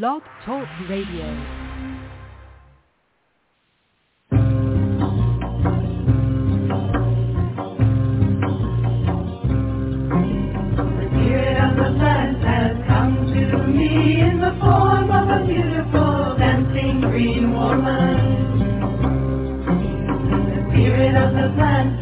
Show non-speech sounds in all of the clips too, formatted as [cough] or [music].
Blog Talk Radio. The plant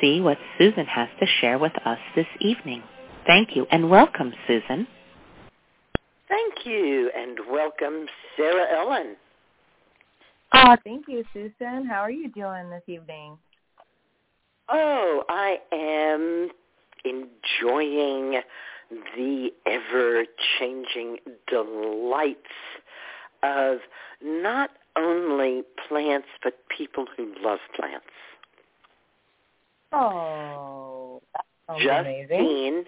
see what Susun has to share with us this evening. Thank you and welcome, Susun. Thank you, and welcome, Sarah Ellen. Oh, thank you, Susun. How are you doing this evening? Oh, I am enjoying the ever-changing delights of not only plants, but people who love plants. Oh, sounds amazing. Justine,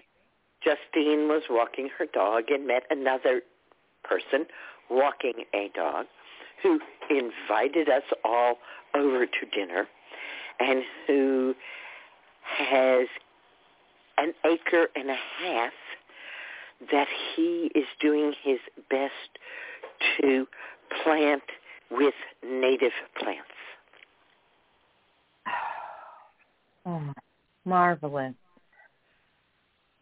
Justine was walking her dog and met another person walking a dog who invited us all over to dinner and who has an acre and a half that he is doing his best to plant with native plants. Oh, marvelous.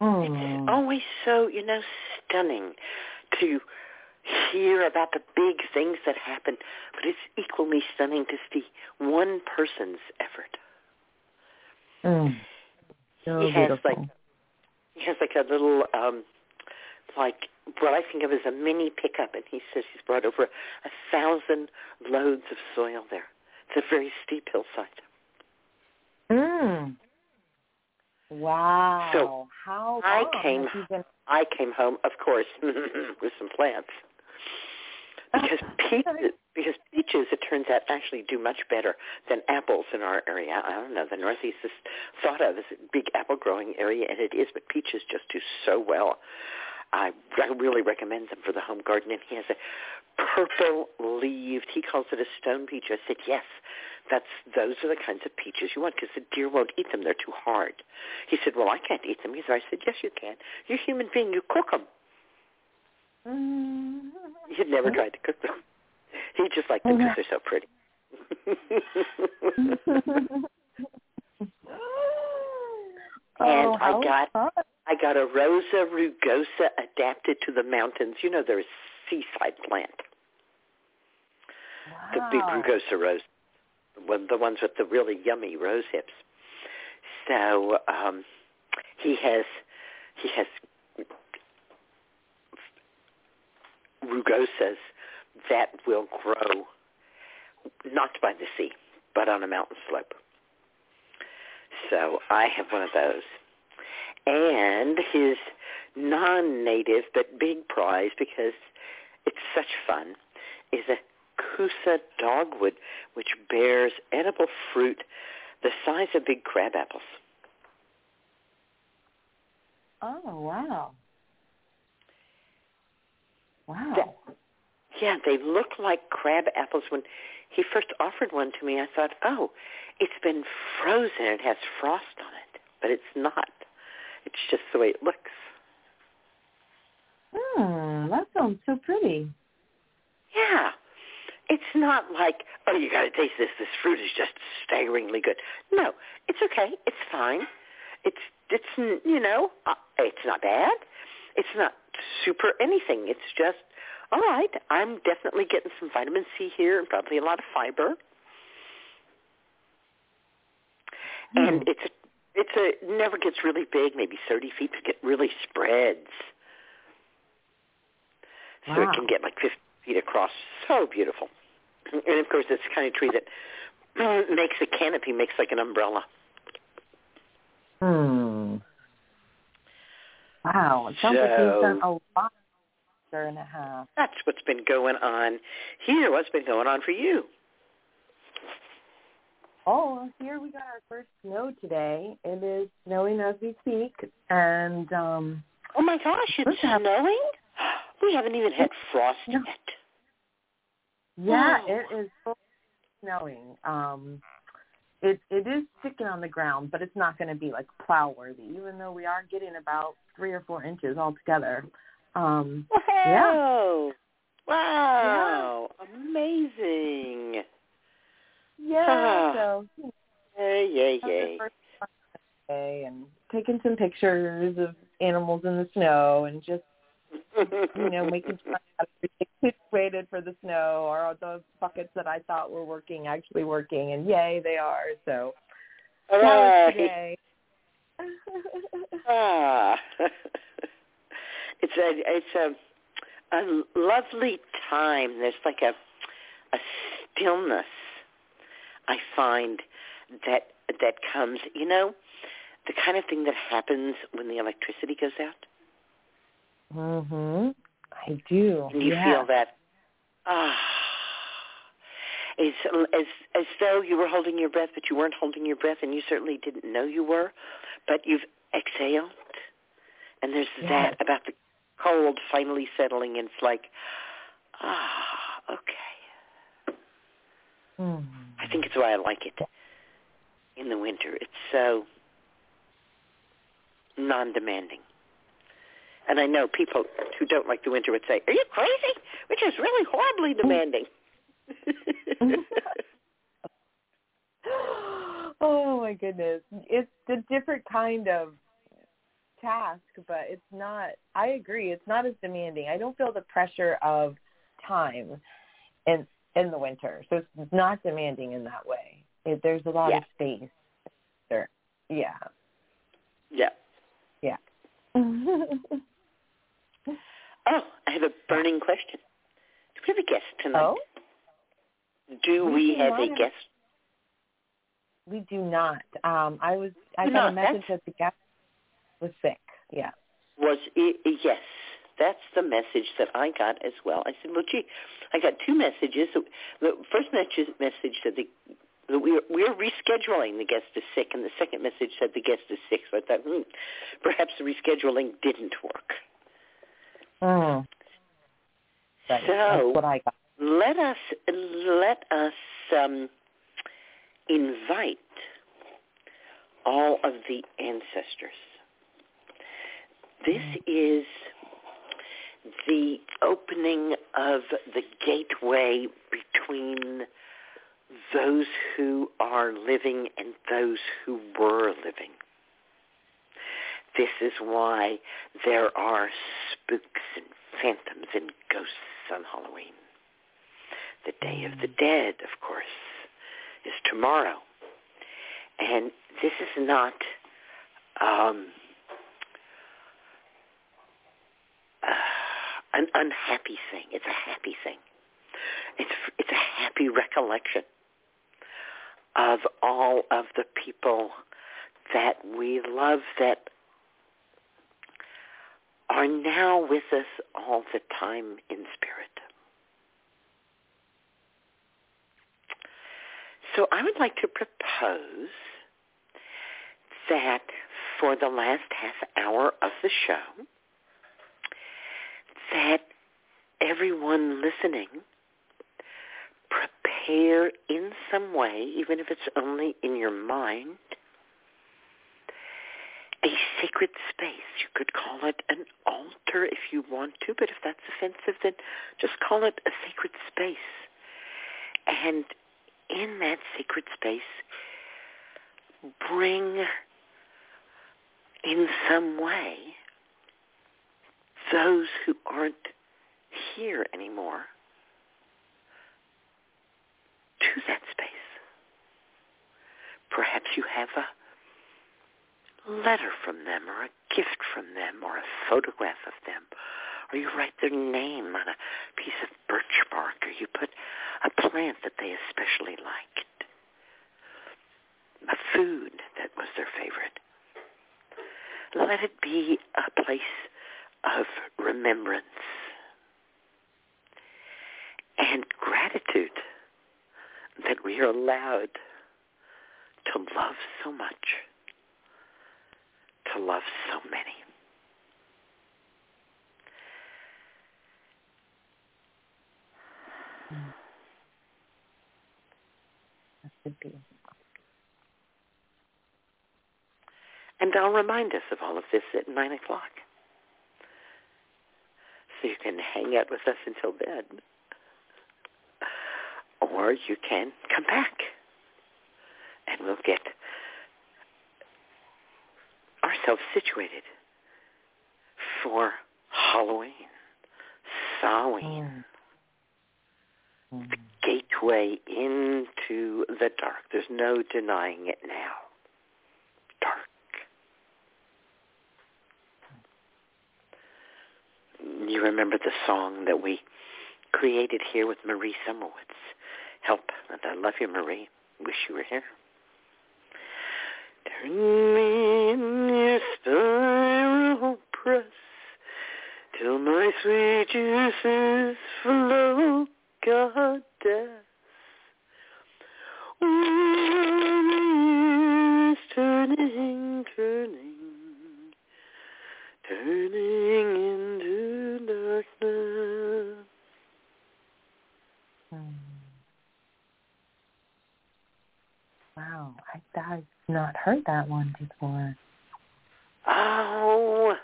It's Mm. always so, you know, stunning to hear about the big things that happen, but it's equally stunning to see one person's effort. Mm. So he has beautiful. like he has like a little um like what I think of as a mini pickup and he says he's brought over a thousand loads of soil there. It's a very steep hillside. Mm. Wow. So, how I came- been I came home, of course, [laughs] with some plants because [laughs] peaches, because peaches, it turns out, actually do much better than apples in our area. I don't know. The Northeast is thought of as a big apple growing area, and it is, but peaches just do so well. I, I really recommend them for the home garden. And he has a purple leaved. He calls it a stone peach. I said, yes, that's those are the kinds of peaches you want because the deer won't eat them. They're too hard. He said, well, I can't eat them either. I said, yes, you can. You're a human being. You cook them. Mm. He had never tried to cook them. He just liked them because they're so pretty. [laughs] [laughs] [laughs] And oh, I got- fun. I got a Rosa rugosa adapted to the mountains. You know, they're a seaside plant. The big rugosa rose, one, the ones with the really yummy rose hips. So um, he has he has rugosas that will grow not by the sea, but on a mountain slope. So I have one of those. And his non-native but big prize, because it's such fun, is a Kousa dogwood, which bears edible fruit the size of big crab apples. Oh, wow. Wow. That- Yeah, they look like crab apples. When he first offered one to me, I thought, oh, it's been frozen. It has frost on it. But it's not. It's just the way it looks. Hmm, that sounds so pretty. Yeah. It's not like, oh, you got to taste this. This fruit is just staggeringly good. No, it's okay. It's fine. It's, it's you know, uh, it's not bad. It's not super anything. It's just, all right, I'm definitely getting some vitamin C here and probably a lot of fiber. And Hmm. it's a, it's a never gets really big, maybe 30 feet, but it really spreads. So it can get like 50 feet across. So beautiful. And of course, it's the kind of tree that [clears throat] makes a canopy, makes like an umbrella. Hmm. Wow. It sounds like you've done a lot year and a half. That's what's been going on here. What's been going on for you? Oh, here we got our first snow today. It is snowing as we speak, and um Oh my gosh, it's snowing? [gasps] We haven't even had frost No. yet. yeah, it is snowing. Um it it is sticking on the ground, but it's not going to be like plow worthy, even though we are getting about three or four inches altogether. Um, Wow. Wow. Amazing. yeah, Ah. [sighs] so Yay, yay, yay. first one today, and taking some pictures of animals in the snow, and just you know [laughs] making sure I situated for the snow, or those buckets that I thought were working actually working, and yay, they are. So All right. that was today. Ah. [laughs] it's a it's a a lovely time. There's like a a stillness I find that that comes, you know, the kind of thing that happens when the electricity goes out. mhm. I do. And you yeah. feel that ah it's as as though you were holding your breath but you weren't holding your breath and you certainly didn't know you were, but you've exhaled. And there's that about the cold finally settling and it's like ah okay. Mhm. I think it's why I like it in the winter. It's so non-demanding. And I know people who don't like the winter would say, "Are you crazy? Which is really horribly demanding." [laughs] [laughs] oh my goodness. It's a different kind of task, but it's not I agree, it's not as demanding. I don't feel the pressure of time in in the winter. So it's not demanding in that way. It, there's a lot Yeah. of space. There. Yeah. yeah. Yeah. [laughs] Oh, I have a burning question. Do we have a guest tonight? oh, Do We we do have a have- guest? we do not. Um I was I Do got a message That's- that the guest was sick. Yeah. Was it, yes, that's the message that I got as well. I said, well, gee, I got two messages. The first message, message said the, that we're, we're rescheduling the guest is sick, and the second message said the guest is sick. So I thought, hmm, perhaps the rescheduling didn't work. Mm. So what I got. let us let us um, invite all of the ancestors. This is the opening of the gateway between those who are living and those who were living. This is why there are spooks and phantoms and ghosts on Halloween. The Day of the Dead, of course, is tomorrow. And this is not um, uh, an unhappy thing. It's a happy thing. It's it's a happy recollection of all of the people that we love that are now with us all the time in spirit. So I would like to propose that for the last half hour of the show, that everyone listening prepare in some way, even if it's only in your mind, a sacred space. You could call it an altar if you want to, but if that's offensive, then just call it a sacred space. And in that sacred space, bring in some way those who aren't here anymore to that space. Perhaps you have a letter from them or a gift from them or a photograph of them or you write their name on a piece of birch bark or you put a plant that they especially liked, a food that was their favorite. Let it be a place of remembrance and gratitude that we are allowed to love so much, to love so many. That should be. And I'll remind us of all of this at 9 o'clock. So you can hang out with us until then. Or you can come back. And we'll get ourselves situated for Halloween, Samhain, Mm. the gateway into the dark. There's no denying it now. Dark. You remember the song that we created here with Marie Summerwood. Help. And I love you, Marie. Wish you were here. Turn me in your spiral press till my sweet juices flow, goddess. Turning, turning, turning into darkness. Mm. Wow, I, I've not heard that one before. Oh,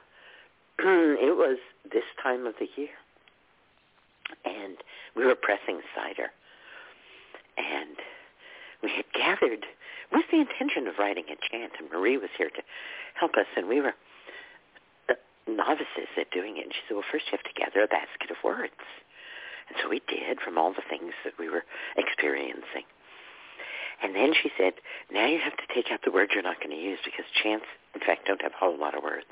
[clears throat] it was this time of the year. And we were pressing cider. And we had gathered with the intention of writing a chant, and Marie was here to help us, and we were uh, novices at doing it. And she said, well, first you have to gather a basket of words. And so we did from all the things that we were experiencing. And then she said, now you have to take out the words you're not going to use because chants, in fact, don't have a whole lot of words.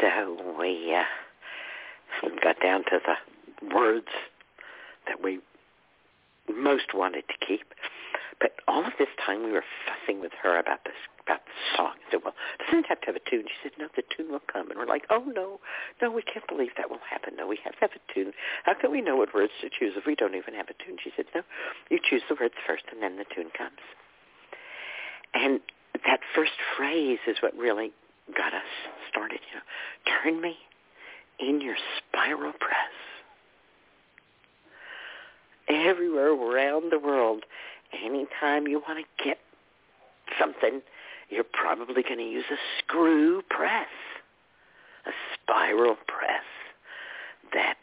So we uh, got down to the words that we most wanted to keep. But all of this time we were fussing with her about this about the song. I said, well, doesn't it have to have a tune? She said, no, the tune will come. And we're like, oh, no, no, we can't believe that will happen. No, we have to have a tune. How can we know what words to choose if we don't even have a tune? She said, no, you choose the words first and then the tune comes. And that first phrase is what really got us started. You know, turn me in your spiral press. Everywhere around the world, anytime you want to get something, you're probably going to use a screw press, a spiral press that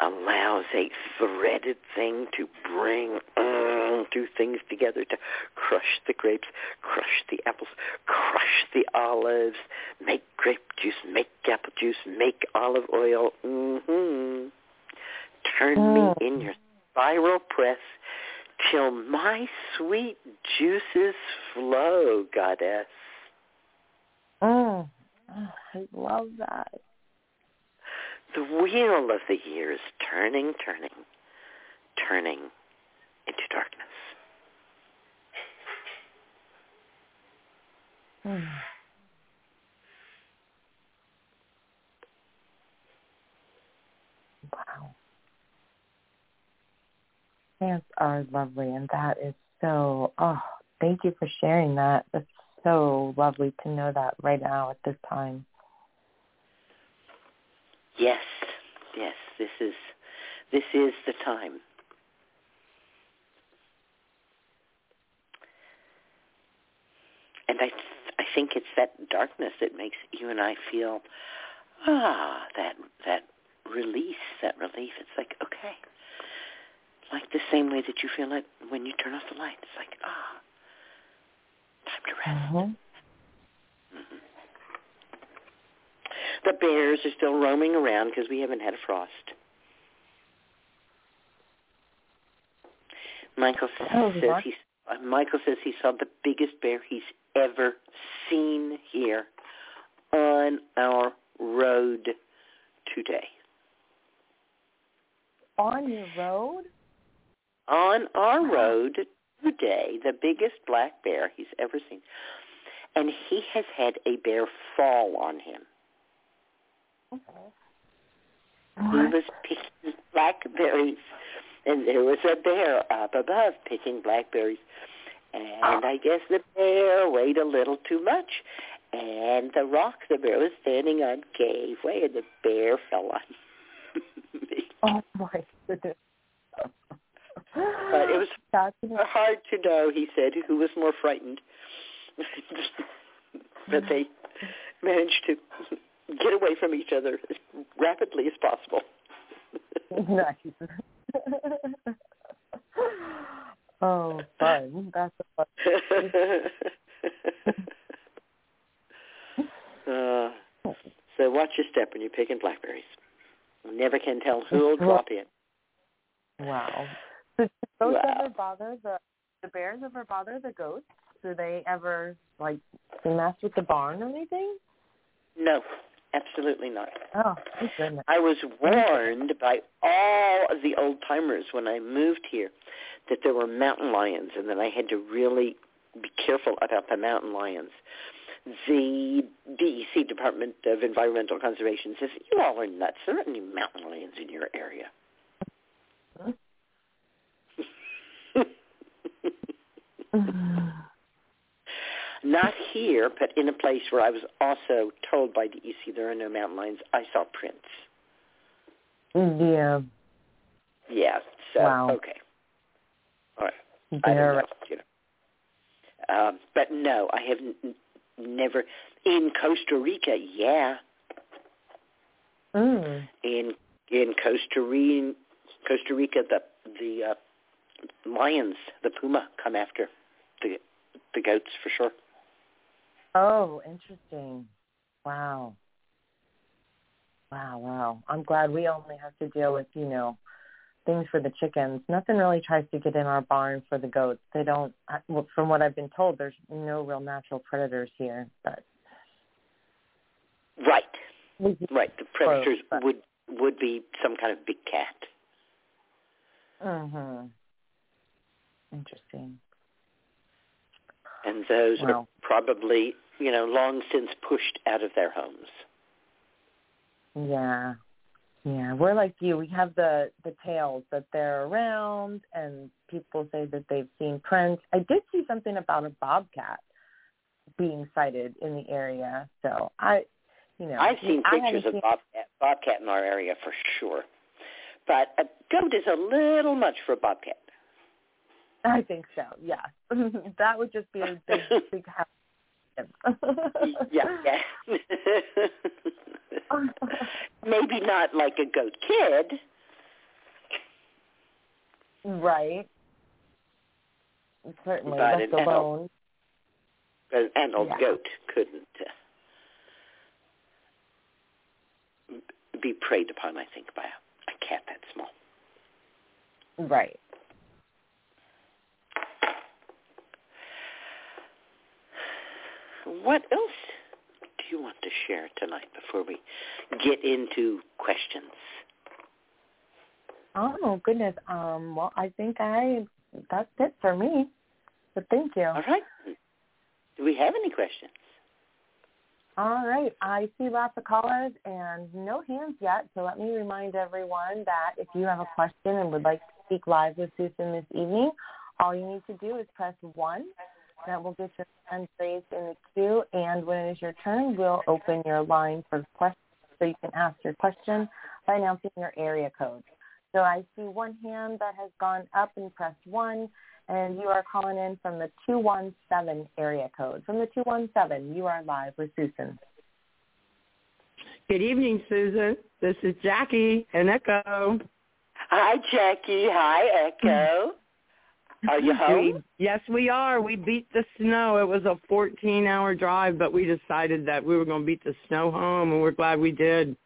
allows a threaded thing to bring um, two things together to crush the grapes, crush the apples, crush the olives, make grape juice, make apple juice, make olive oil. Mm-hmm. Turn Mm. me in your spiral press till my sweet juices flow, goddess. Mm. Oh, I love that. The wheel of the years turning, turning, turning into darkness. Mm. Plants are lovely, and that is so, oh, thank you for sharing that. That's so lovely to know that right now at this time. Yes, yes, this is this is the time. And I I think it's that darkness that makes you and I feel ah that that release, that relief. It's like okay, like the same way that you feel it when you turn off the light. It's like ah, time to rest. Mm-hmm. Mhm. The bears are still roaming around because we haven't had a frost. Michael Oh, says what? he uh, Michael says he saw the biggest bear he's ever seen here on our road today. On your road? On our Wow. road today, the biggest black bear he's ever seen. And he has had a bear fall on him. He What? was picking blackberries, and there was a bear up above picking blackberries. And ah. I guess the bear weighed a little too much, and the rock the bear was standing on gave way, and the bear fell on [laughs] me. Oh my goodness. But it was [gasps] hard to know, he said, who was more frightened. [laughs] but they managed to get away from each other as rapidly as possible. [laughs] nice. [laughs] oh, fun. That's a fun. uh, so watch your step when you're picking blackberries. You never can tell who'll drop in. Wow. So do those Wow. ever bother the the bears ever bother the goats? Do they ever like mess with the barn or anything? No, absolutely not. Oh, goodness. I was warned by all of the old timers when I moved here that there were mountain lions and that I had to really be careful about the mountain lions. The DEC, Department of Environmental Conservation, says, you all are nuts. There aren't any mountain lions in your area. [laughs] Not here, but in a place where I was also told by DEC there are no mountain lions. I saw prints. yeah. Yeah. So Wow. okay. All right. I don't know. You know. Um, but no, I have n- never in Costa Rica. Yeah, Mm. in in Costa Rica, Costa Rica, the the uh, lions, the puma, come after the the goats for sure. Oh, interesting. Wow. Wow, wow. I'm glad we only have to deal with, you know, things for the chickens. Nothing really tries to get in our barn for the goats. They don't, well, from what I've been told, there's no real natural predators here. But Right, right. The predators but- would would be some kind of big cat. Mhm. Interesting. and those Wow. are probably, you know, long since pushed out of their homes. Yeah. Yeah, we're like you. We have the the tales that they're around, and people say that they've seen prints. I did see something about a bobcat being sighted in the area, so I, you know, I've seen I pictures of seen- bobcat, bobcat in our area for sure, but a goat is a little much for a bobcat. I think so. Yeah, [laughs] that would just be a big, [laughs] big house. yeah, yeah. [laughs] Maybe not like a goat kid. right. Certainly, But left an adult- alone. An adult Yeah. goat couldn't uh, be preyed upon, I think, by a, a cat that small. Right. What else do you want to share tonight before we get into questions? Oh goodness. Um. Well, I think I that's it for me. But thank you. All right. Do we have any questions? All right. I see lots of callers and no hands yet. So let me remind everyone that if you have a question and would like to speak live with Susun this evening, all you need to do is press one. That will get your hand raised in the queue. And when it is your turn, we'll open your line for questions so you can ask your question by announcing your area code. So I see one hand that has gone up and pressed one, and you are calling in from the 217 area code. From the 217, you are live with Susun. Good evening, Susun. This is Jackie and Echo. Hi, Jackie. Hi, Echo. [laughs] Are you home? Yes, we are. We beat the snow. It was a 14-hour drive, but we decided that we were going to beat the snow home, and we're glad we did.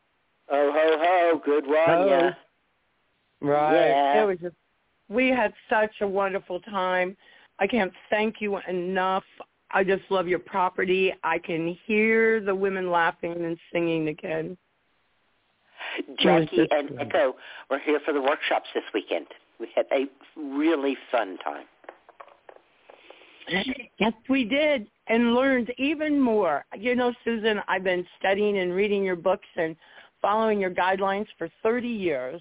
Oh, ho, ho. Good one, Oh. yeah. Right. Yeah. It was just we had such a wonderful time. I can't thank you enough. I just love your property. I can hear the women laughing and singing again. Jackie and. Echo were here for the workshops this weekend. We had a really fun time. Yes, we did, and learned even more. You know, Susun, I've been studying and reading your books and following your guidelines for 30 years,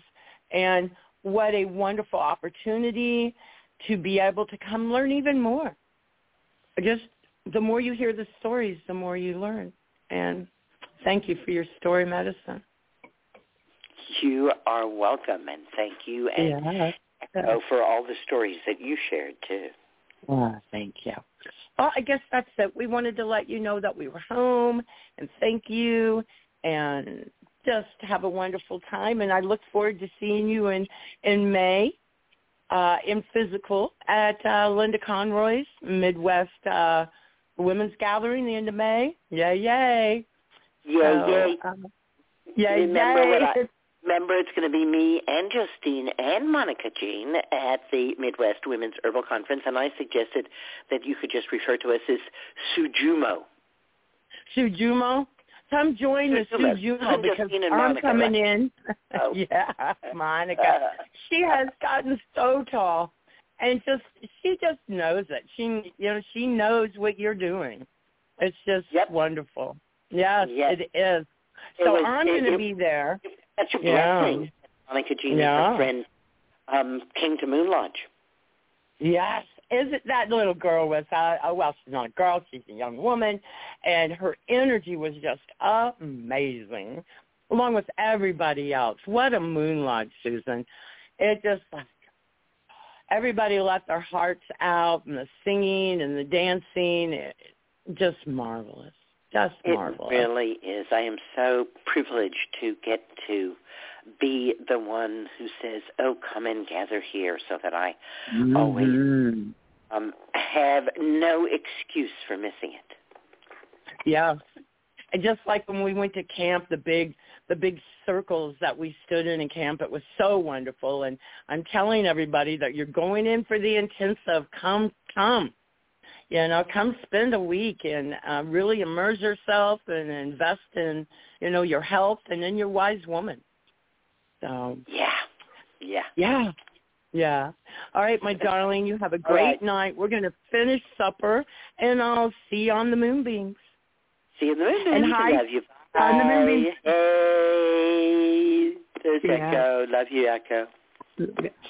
and what a wonderful opportunity to be able to come learn even more. Just the more you hear the stories, the more you learn. And thank you for your story medicine. You are welcome, and thank you, and Yeah. For all the stories that you shared too. Oh, thank you. Well, I guess that's it. We wanted to let you know that we were home and thank you and just have a wonderful time. And I look forward to seeing you in, in May uh, in physical at uh, Linda Conroy's Midwest uh, Women's Gathering the end of May. Yay, yay. Yay, So, yay. um, yay, Remember yay. what I- [laughs] Remember, it's going to be me and Justine and Monica Jean at the Midwest Women's Herbal Conference, and I suggested that you could just refer to us as Sujumo. Sujumo. Come join the Sujumo. Because I'm Monica, coming right? in. [laughs] Oh. yeah, [laughs] Monica. Uh, she has gotten so tall, and just she just knows it. She you know she knows what you're doing. It's just Yep. wonderful. Yes, Yes. it is. It So was- I'm going to be there. That's your Yeah. blessing. Monica Jean and Yeah. her friend um, came to Moon Lodge. Yes. Is it that little girl was uh, oh well she's not a girl, she's a young woman and her energy was just amazing. Along with everybody else. What a moon lodge, Susun. It just like everybody let their hearts out and the singing and the dancing it, just marvelous. Just It marvelous. really is. I am so privileged to get to be the one who says, "Oh, come and gather here," so that I always Mhm. um, have no excuse for missing it. Yeah. And just like when we went to camp, the big the big circles that we stood in in camp, it was so wonderful. And I'm telling everybody that you're going in for the intensive. Come, come. You know, come spend a week and uh, really immerse yourself and invest in, you know, your health and in your wise woman. So Yeah, yeah. yeah. Yeah. All right, my darling, you have a great right. night. We're going to finish supper, and I'll see you on the moonbeams. See you in the moonbeams. And hi- love you. on the Bye. moonbeams. Hey, there's Yeah. Echo. Love you, Echo.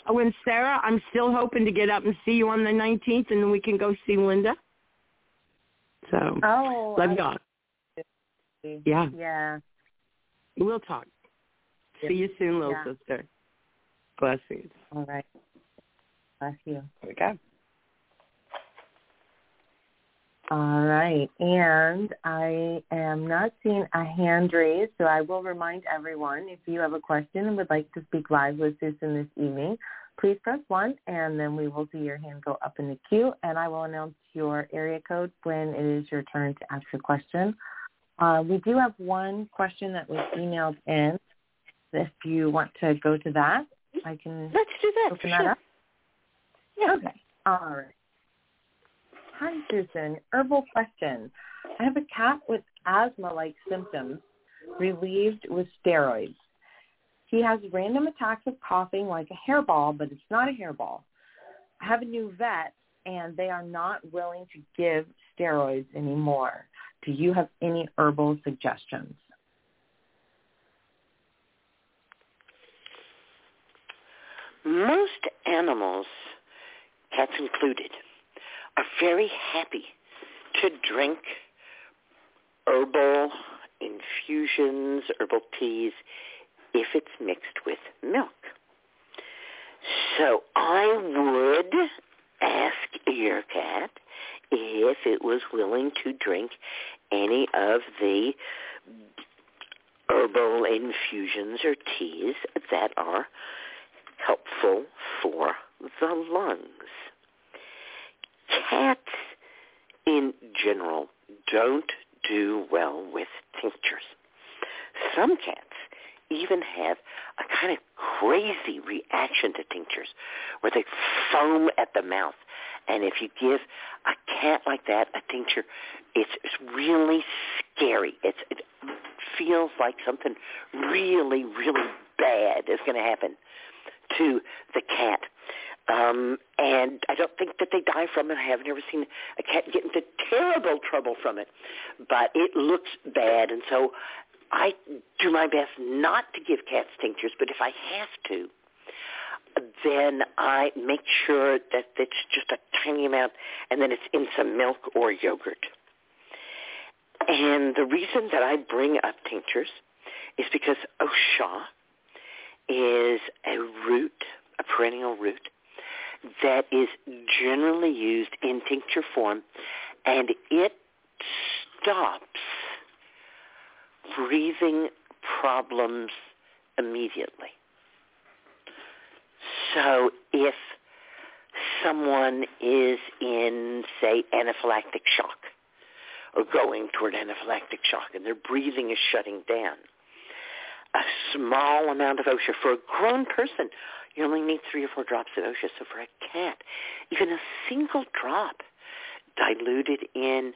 Oh, and Sarah, I'm still hoping to get up and see you on the 19th, and then we can go see Linda. So, Oh, love I you all. see. Yeah, Yeah. we'll talk. Yeah. See you soon, little Yeah. sister. Blessings. All right. Bless you. Okay. All right. And I am not seeing a hand raised, so I will remind everyone if you have a question and would like to speak live with Susun this evening, please press 1 and then we will see your hand go up in the queue and I will announce your area code when it is your turn to ask a question. Uh, we do have one question that was emailed in. If you want to go to that, I can Let's do that. open that sure. up. Yeah. Okay. All right. Hi, Susun. Herbal question. I have a cat with asthma-like symptoms relieved with steroids. He has random attacks of coughing like a hairball, but it's not a hairball. I have a new vet, and they are not willing to give steroids anymore. Do you have any herbal suggestions? Most animals, cats included, are very happy to drink herbal infusions, herbal teas, if it's mixed with milk. So I would ask your cat if it was willing to drink any of the herbal infusions or teas that are helpful for the lungs. Cats in general don't do well with tinctures. Some cats even have a kind of crazy reaction to tinctures where they foam at the mouth. And if you give a cat like that a tincture, it's, it's really scary. It's, it feels like something really, really bad is going to happen to the cat. Um, and I don't think that they die from it. I haven't ever seen a cat get into terrible trouble from it. But it looks bad, and so I do my best not to give cats tinctures, but if I have to, then I make sure that it's just a tiny amount and then it's in some milk or yogurt. And the reason that I bring up tinctures is because Osha is a root, a perennial root, that is generally used in tincture form, and it stops breathing problems immediately. So if someone is in, say, anaphylactic shock or going toward anaphylactic shock and their breathing is shutting down, a small amount of Osha for a grown person, you only need three or four drops of Osha. So for a cat, even a single drop diluted in,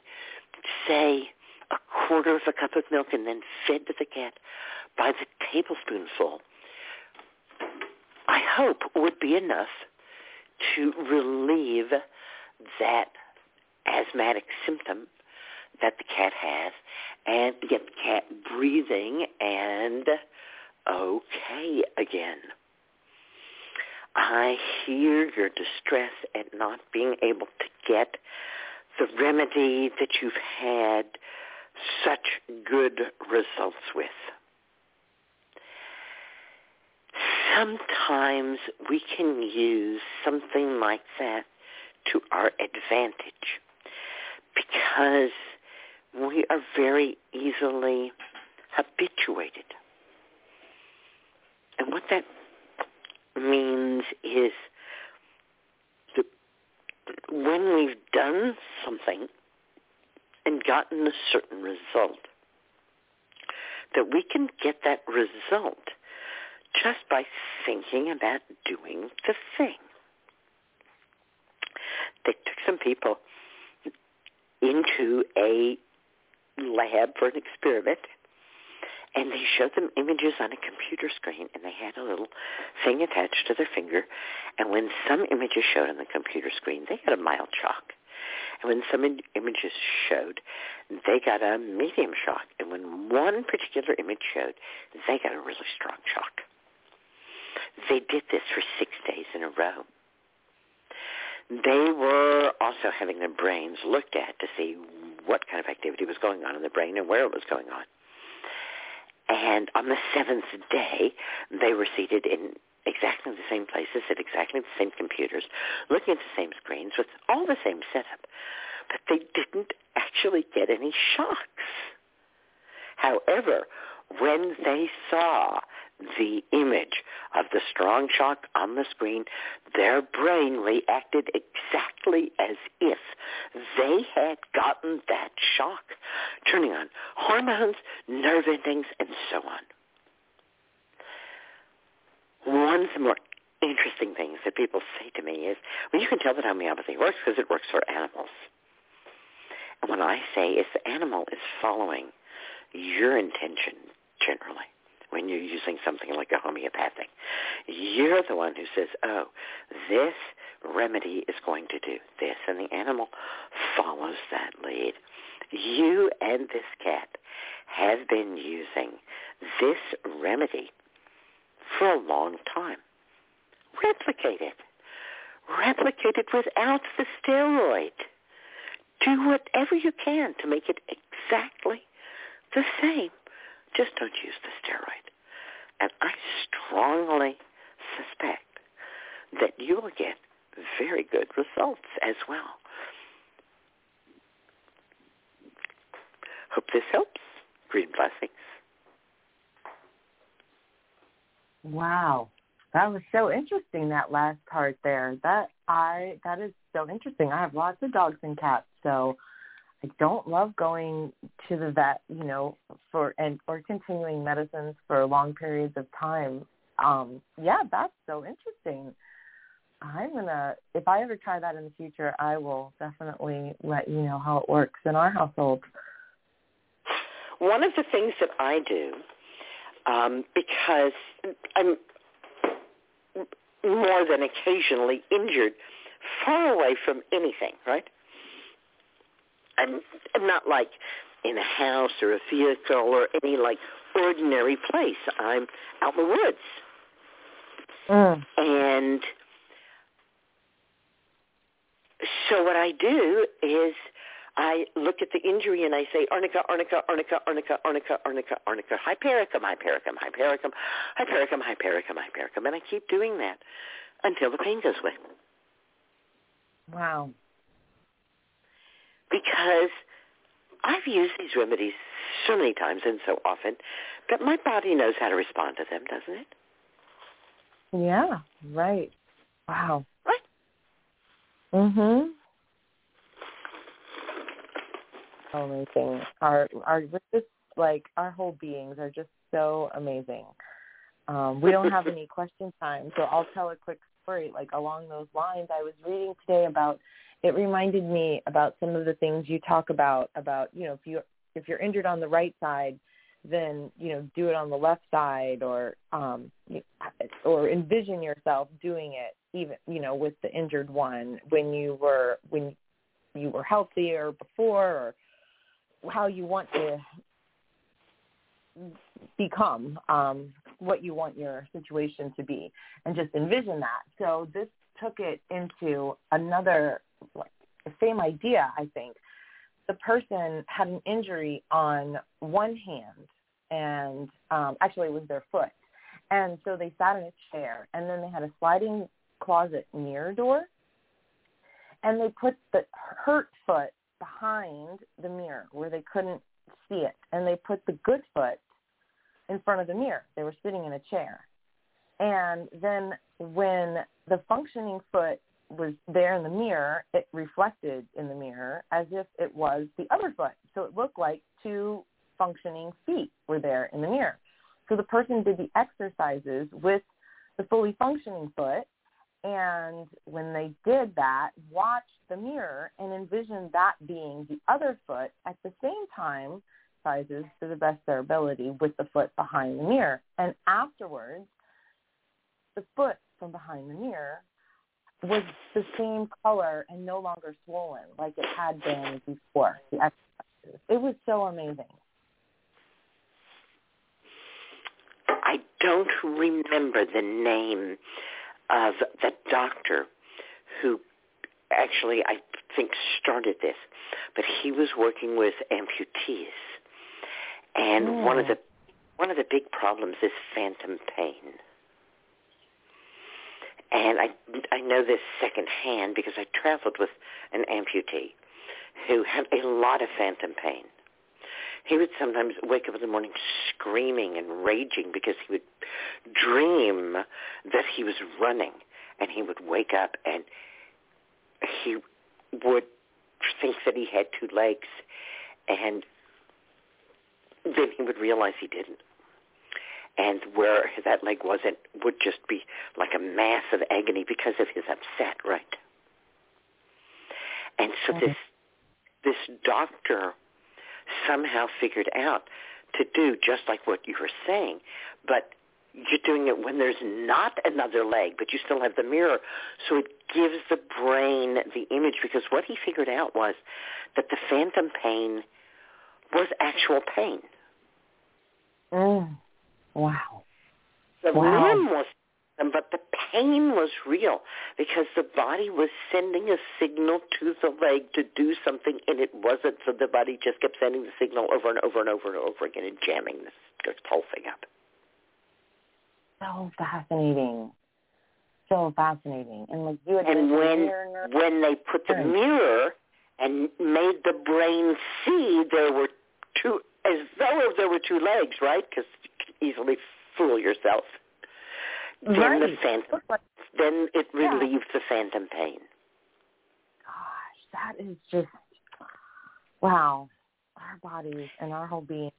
say, a quarter of a cup of milk and then fed to the cat by the tablespoonful, I hope would be enough to relieve that asthmatic symptom that the cat has and get the cat breathing and okay again. I hear your distress at not being able to get the remedy that you've had such good results with. Sometimes we can use something like that to our advantage because we are very easily habituated. And what that means is that when we've done something and gotten a certain result, that we can get that result just by thinking about doing the thing. They took some people into a lab for an experiment, and they showed them images on a computer screen, and they had a little thing attached to their finger. And when some images showed on the computer screen, they got a mild shock. And when some in- images showed, they got a medium shock. And when one particular image showed, they got a really strong shock. They did this for six days in a row. They were also having their brains looked at to see what kind of activity was going on in the brain and where it was going on. And on the seventh day, they were seated in exactly the same places at exactly the same computers, looking at the same screens with all the same setup, but they didn't actually get any shocks. However, when they saw the image of the strong shock on the screen, their brain reacted exactly as if they had gotten that shock, turning on hormones, nerve endings, and so on. One of the more interesting things that people say to me is, well, you can tell that homeopathy works because it works for animals. And what I say is the animal is following your intention generally when you're using something like a homeopathic. You're the one who says, oh, this remedy is going to do this, and the animal follows that lead. You and this cat have been using this remedy for a long time. Replicate it. Replicate it without the steroid. Do whatever you can to make it exactly the same. Just don't use the steroid. And I strongly suspect that you will get very good results as well. Hope this helps. Green blessings. Wow. That was so interesting that last part there. That I that is so interesting. I have lots of dogs and cats, so Don't love going to the vet, you know, for and or continuing medicines for long periods of time. Um, yeah, that's so interesting. I'm gonna if I ever try that in the future, I will definitely let you know how it works in our household. One of the things that I do, um, because I'm more than occasionally injured, far away from anything, right? I'm, I'm not like in a house or a vehicle or any like ordinary place. I'm out in the woods. Mm. And so what I do is I look at the injury and I say arnica, arnica, arnica, arnica, arnica, arnica, arnica, hypericum, hypericum, hypericum, hypericum, hypericum, hypericum, and I keep doing that until the pain goes away. Wow. Because I've used these remedies so many times and so often that my body knows how to respond to them, doesn't it? Yeah, right. Wow. Right? Mhm. Amazing. Our our we're just like our whole beings are just so amazing. Um, we don't have any [laughs] question time, so I'll tell a quick story. Like along those lines, I was reading today about. It reminded me about some of the things you talk about. About you know if you if you're injured on the right side, then you know do it on the left side, or um, or envision yourself doing it even you know with the injured one when you were when you were healthier before, or how you want to become, um, what you want your situation to be, and just envision that. So this took it into another like, the same idea, I think. The person had an injury on one hand, and um, actually it was their foot, and so they sat in a chair, and then they had a sliding closet mirror door, and they put the hurt foot behind the mirror where they couldn't see it, and they put the good foot in front of the mirror. They were sitting in a chair. And then when the functioning foot was there in the mirror, it reflected in the mirror as if it was the other foot. So it looked like two functioning feet were there in the mirror. So the person did the exercises with the fully functioning foot and when they did that, watched the mirror and envisioned that being the other foot at the same time sizes to the best of their ability with the foot behind the mirror. And afterwards, the foot from behind the mirror was the same color and no longer swollen like it had been before the exercises. It was so amazing. I don't remember the name of the doctor who actually I think started this, but he was working with amputees, and one of mm. the one of the big problems is phantom pain. And I I know this secondhand because I traveled with an amputee who had a lot of phantom pain. He would sometimes wake up in the morning screaming and raging because he would dream that he was running and he would wake up and he would think that he had two legs and then he would realize he didn't. And where that leg wasn't would just be like a mass of agony because of his upset, right? And so Mm-hmm. this this doctor somehow figured out to do just like what you were saying, but you're doing it when there's not another leg, but you still have the mirror. So it gives the brain the image because what he figured out was that the phantom pain was actual pain. Mm. Wow. The Wow. limb was, but the pain was real because the body was sending a signal to the leg to do something, and it wasn't. So the body just kept sending the signal over and over and over and over again and jamming this, this whole thing up. So fascinating. So fascinating. And like you had And when when they put the Right. mirror and made the brain see there were two, as though there were two legs, right? Because easily fool yourself. Then the phantom, then it Yeah. relieves the phantom pain. gosh, that is just wow. Our bodies and our whole being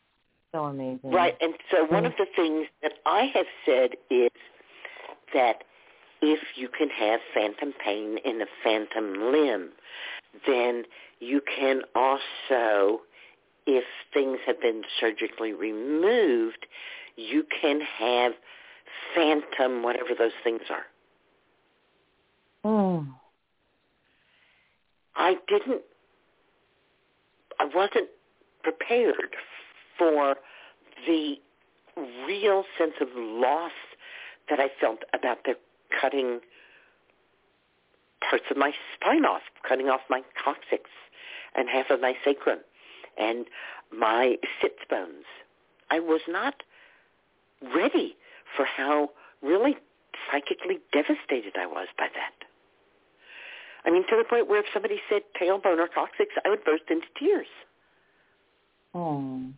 so amazing. Right, and so one Mm. of the things that I have said is that if you can have phantom pain in a phantom limb, then you can also, if things have been surgically removed, you can have phantom whatever those things are. Mm. I didn't, I wasn't prepared for the real sense of loss that I felt about the cutting parts of my spine off, cutting off my coccyx and half of my sacrum and my sits bones. I was not ready for how really psychically devastated I was by that. I mean, to the point where if somebody said tailbone or coccyx, I would burst into tears. Mm.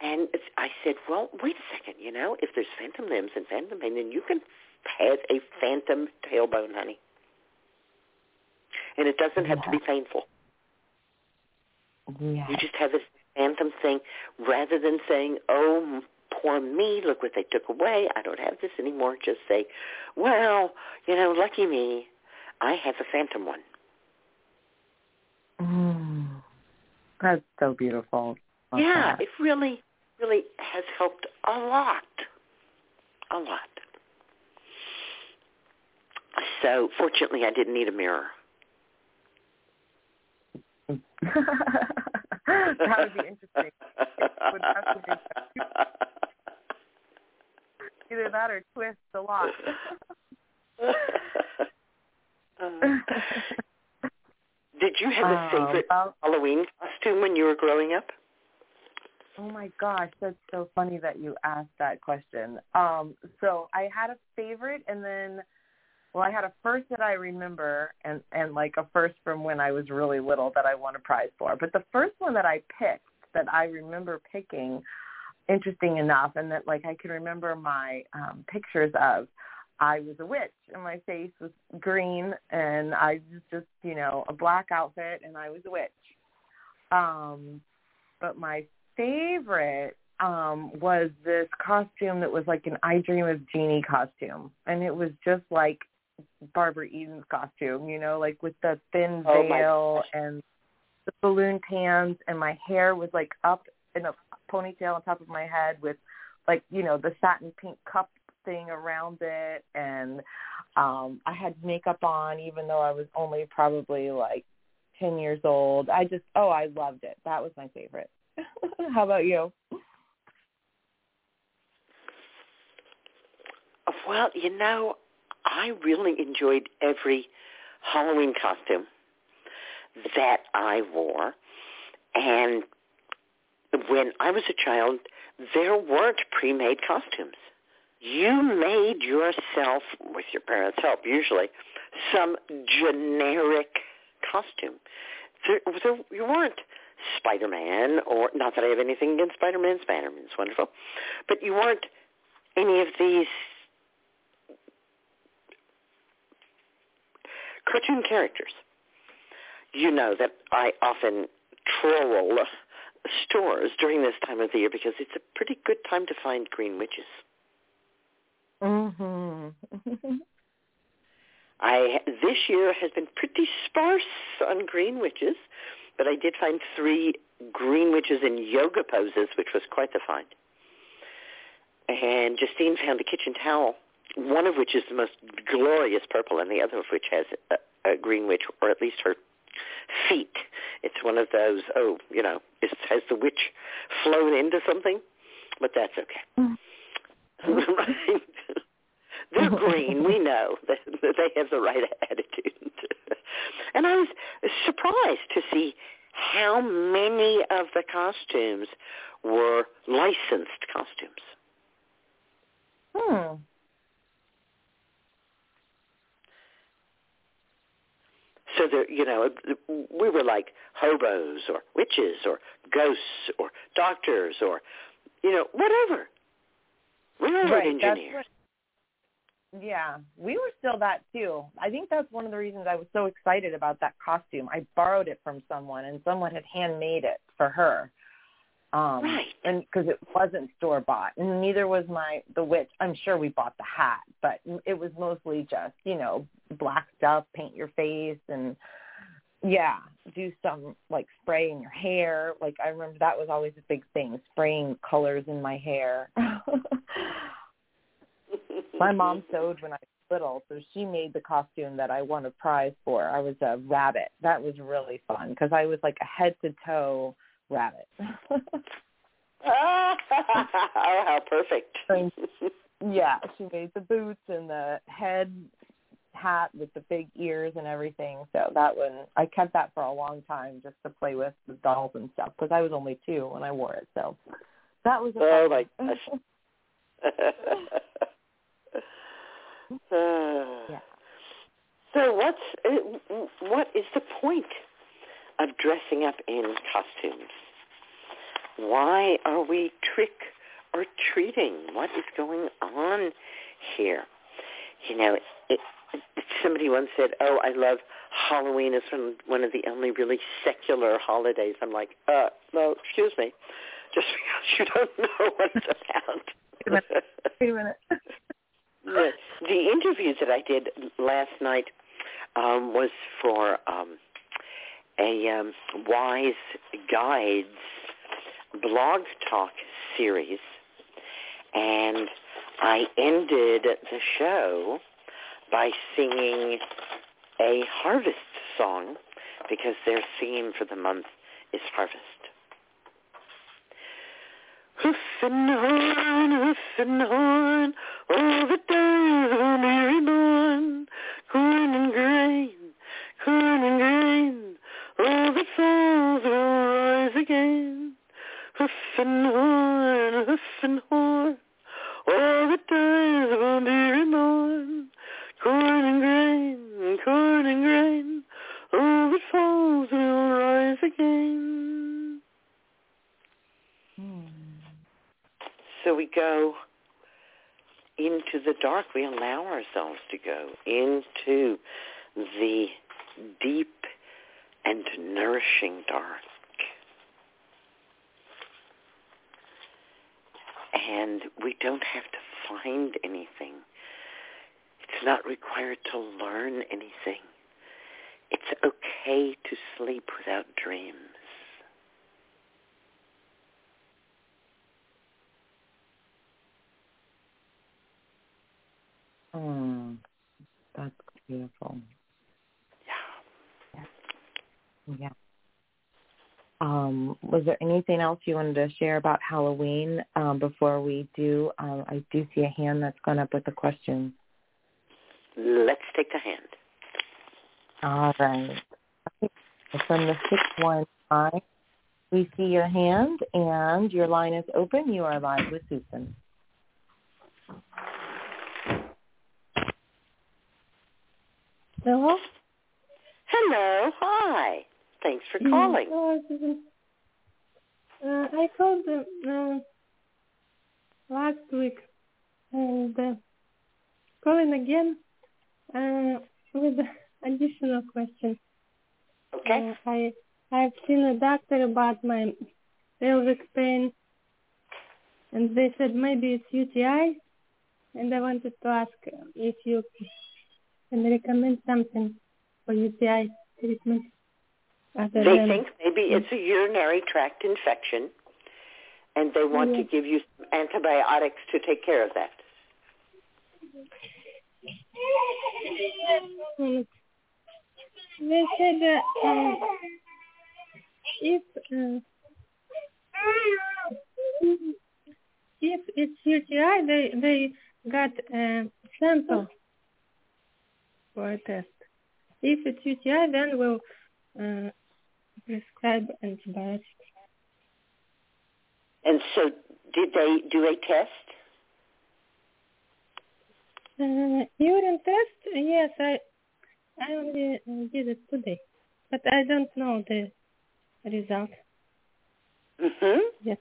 And I said, well, wait a second, you know, if there's phantom limbs and phantom pain, then you can have a phantom tailbone, honey. And it doesn't have to be painful. Yeah. You just have this phantom thing rather than saying, oh, poor me, look what they took away. I don't have this anymore. Just say, well, you know, lucky me, I have a phantom one. Mm. That's so beautiful. Love yeah, that. it really, really has helped a lot. A lot. So fortunately, I didn't need a mirror. [laughs] that would be interesting. [laughs] would have to Either that or twist a lot. [laughs] Did you have a Oh, favorite well, Halloween costume when you were growing up? Oh my gosh, that's so funny that you asked that question. Um, so I had a favorite, and then, well, I had a first that I remember, and and like a first from when I was really little that I won a prize for. But the first one that I picked, that I remember picking, interesting enough, and that like I can remember my um, pictures of. I was a witch, and my face was green, and I was just you know a black outfit, and I was a witch. Um, but my favorite um was this costume that was like an I Dream of Jeannie costume. And it was just like Barbara Eden's costume, you know, like with the thin Oh, veil gosh. and the balloon pants and my hair was like up in a ponytail on top of my head with like you know the satin pink cup thing around it, and um I had makeup on even though I was only probably like ten years old. I just oh I loved it. That was my favorite. [laughs] How about you? Well, you know, I really enjoyed every Halloween costume that I wore. And when I was a child, there weren't pre-made costumes. You made yourself, with your parents' help usually, some generic costume. There, there, you weren't Spider-Man, or not that I have anything against Spider-Man. Spider-Man's wonderful, but you weren't any of these cartoon characters. You know that I often troll stores during this time of the year because it's a pretty good time to find green witches. Mhm. [laughs] I this year has been pretty sparse on green witches, but I did find three green witches in yoga poses, which was quite the find. And Justine found a kitchen towel, one of which is the most glorious purple, and the other of which has a, a green witch, or at least her feet. It's one of those. Oh, you know, is, has the witch flown into something? But that's okay. right? [laughs] They're green. We know that [laughs] that they have the right attitude. and I was surprised to see how many of the costumes were licensed costumes. Hmm. So there, you know, we were like hobos or witches or ghosts or doctors or, you know, whatever. Railroad Right, engineers. Yeah, we were still that too. I think that's one of the reasons I was so excited about that costume. I borrowed it from someone, and someone had handmade it for her. Um, Right. And because it wasn't store bought, and neither was my the witch. I'm sure we bought the hat, but it was mostly just you know black stuff, paint your face, and yeah, do some like spray in your hair. Like I remember that was always a big thing, spraying colors in my hair. [laughs] My mom sewed when I was little, so she made the costume that I won a prize for. I was a rabbit. That was really fun because I was like a head to toe rabbit. [laughs] oh, how perfect. Thank yeah, she made the boots and the head hat with the big ears and everything. So that one, I kept that for a long time just to play with the dolls and stuff because I was only two when I wore it. So that was a Oh, my gosh. [laughs] [laughs] Yeah. So what's uh, what is the point of dressing up in costumes? Why are we trick or treating? What is going on here? You know, it, somebody once said, "Oh, I love Halloween. It's one one of the only really secular holidays." I'm like, "Uh, no, excuse me, just [laughs] because you don't know what it's about." Wait a minute. [laughs] [laughs] the, the interview that I did last night um, was for um, a um, Wise Guides blog talk series, and I ended the show by singing a harvest song because their theme for the month is harvest. Hoof and horn, hoof and horn, all the days of a merry morn. Corn and grain, corn and grain, Oh, all that falls will rise again. Hoof and horn, hoof and horn, all the days a merry morn. Corn and grain, corn and grain, oh, all that falls will rise again. Hmm. So we go into the dark. We allow ourselves to go into the deep and nourishing dark. And we don't have to find anything. It's not required to learn anything. It's okay to sleep without dreams. Mm, that's beautiful. Yeah. Yeah. Um, was there anything else you wanted to share about Halloween um, before we do? Um, I do see a hand that's gone up with a question. Let's take the hand. All right. Okay. From the six one five, we see your hand, and your line is open. You are live with Susun. Hello? Hello. Hi. Thanks for Mm, calling. Uh, I called uh, uh, last week and uh, calling again uh, with [laughs] additional question. Okay. Uh, I I've seen a doctor about my pelvic pain, and they said maybe it's UTI, and I wanted to ask if you can recommend something for UTI treatment. Other They than, think maybe it's a urinary tract infection, and they want to give you some antibiotics to take care of that. They said that um, if uh, if it's UTI, they they got a sample for a test. If it's UTI, then we'll uh, prescribe antibiotics. And so, did they do a test? Uh, urine test? Yes, I I only did it today, but I don't know the result Mm-hmm. yet.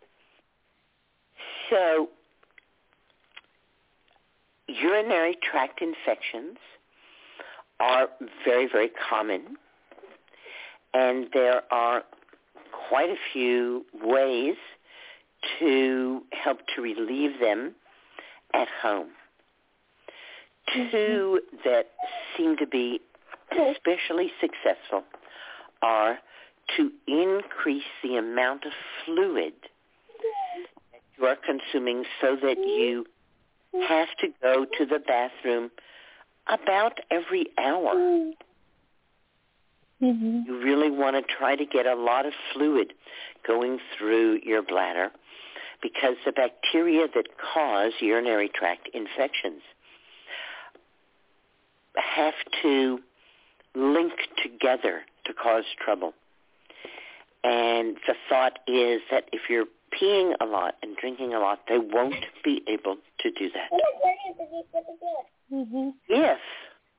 So, urinary tract infections are very, very common, and there are quite a few ways to help to relieve them at home. Mm-hmm. Two that seem to be especially successful are to increase the amount of fluid that you are consuming so that mm-hmm. you have to go to the bathroom about every hour. Mm-hmm. Mm-hmm. You really want to try to get a lot of fluid going through your bladder because the bacteria that cause urinary tract infections have to link together to cause trouble. And the thought is that if you're peeing a lot and drinking a lot, they won't be able to do that. Mm-hmm. If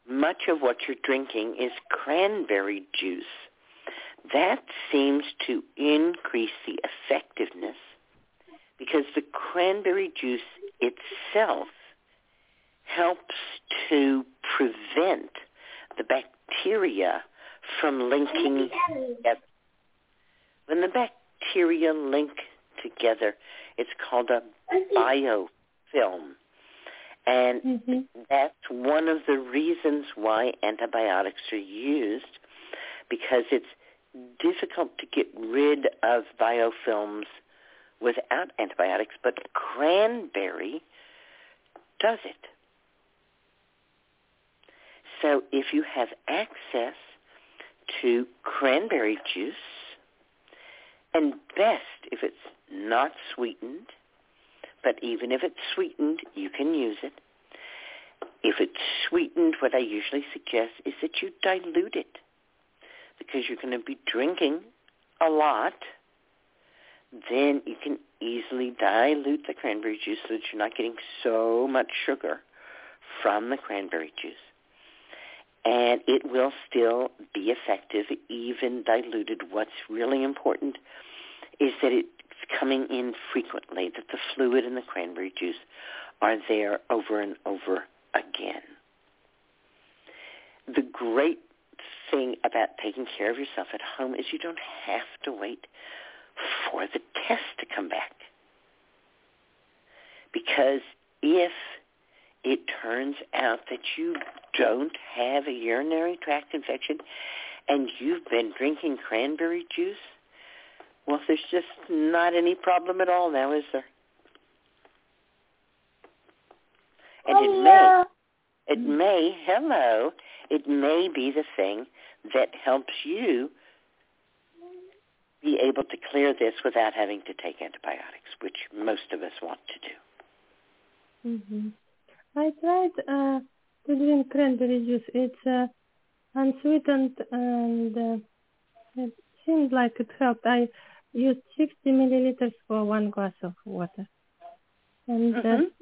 much of what you're drinking is cranberry juice, that seems to increase the effectiveness because the cranberry juice itself helps to prevent the bacteria from linking together. When the bacteria link together, it's called a biofilm. And Mm-hmm. that's one of the reasons why antibiotics are used because it's difficult to get rid of biofilms without antibiotics, but cranberry does it. So if you have access to cranberry juice, and best if it's not sweetened, but even if it's sweetened, you can use it. If it's sweetened, what I usually suggest is that you dilute it because you're going to be drinking a lot. Then you can easily dilute the cranberry juice so that you're not getting so much sugar from the cranberry juice. And it will still be effective even diluted. What's really important is that it's coming in frequently, that the fluid in the cranberry juice are there over and over again. The great thing about taking care of yourself at home is you don't have to wait for the test to come back. Because if it turns out that you don't have a urinary tract infection and you've been drinking cranberry juice, well, there's just not any problem at all now, is there? And it may, it may, hello, it may be the thing that helps you be able to clear this without having to take antibiotics, which most of us want to do. hmm I tried uh, to drink cranberry juice. It's uh, unsweetened and uh, it seemed like it helped. I used 60 milliliters for one glass of water. And uh, Mhm.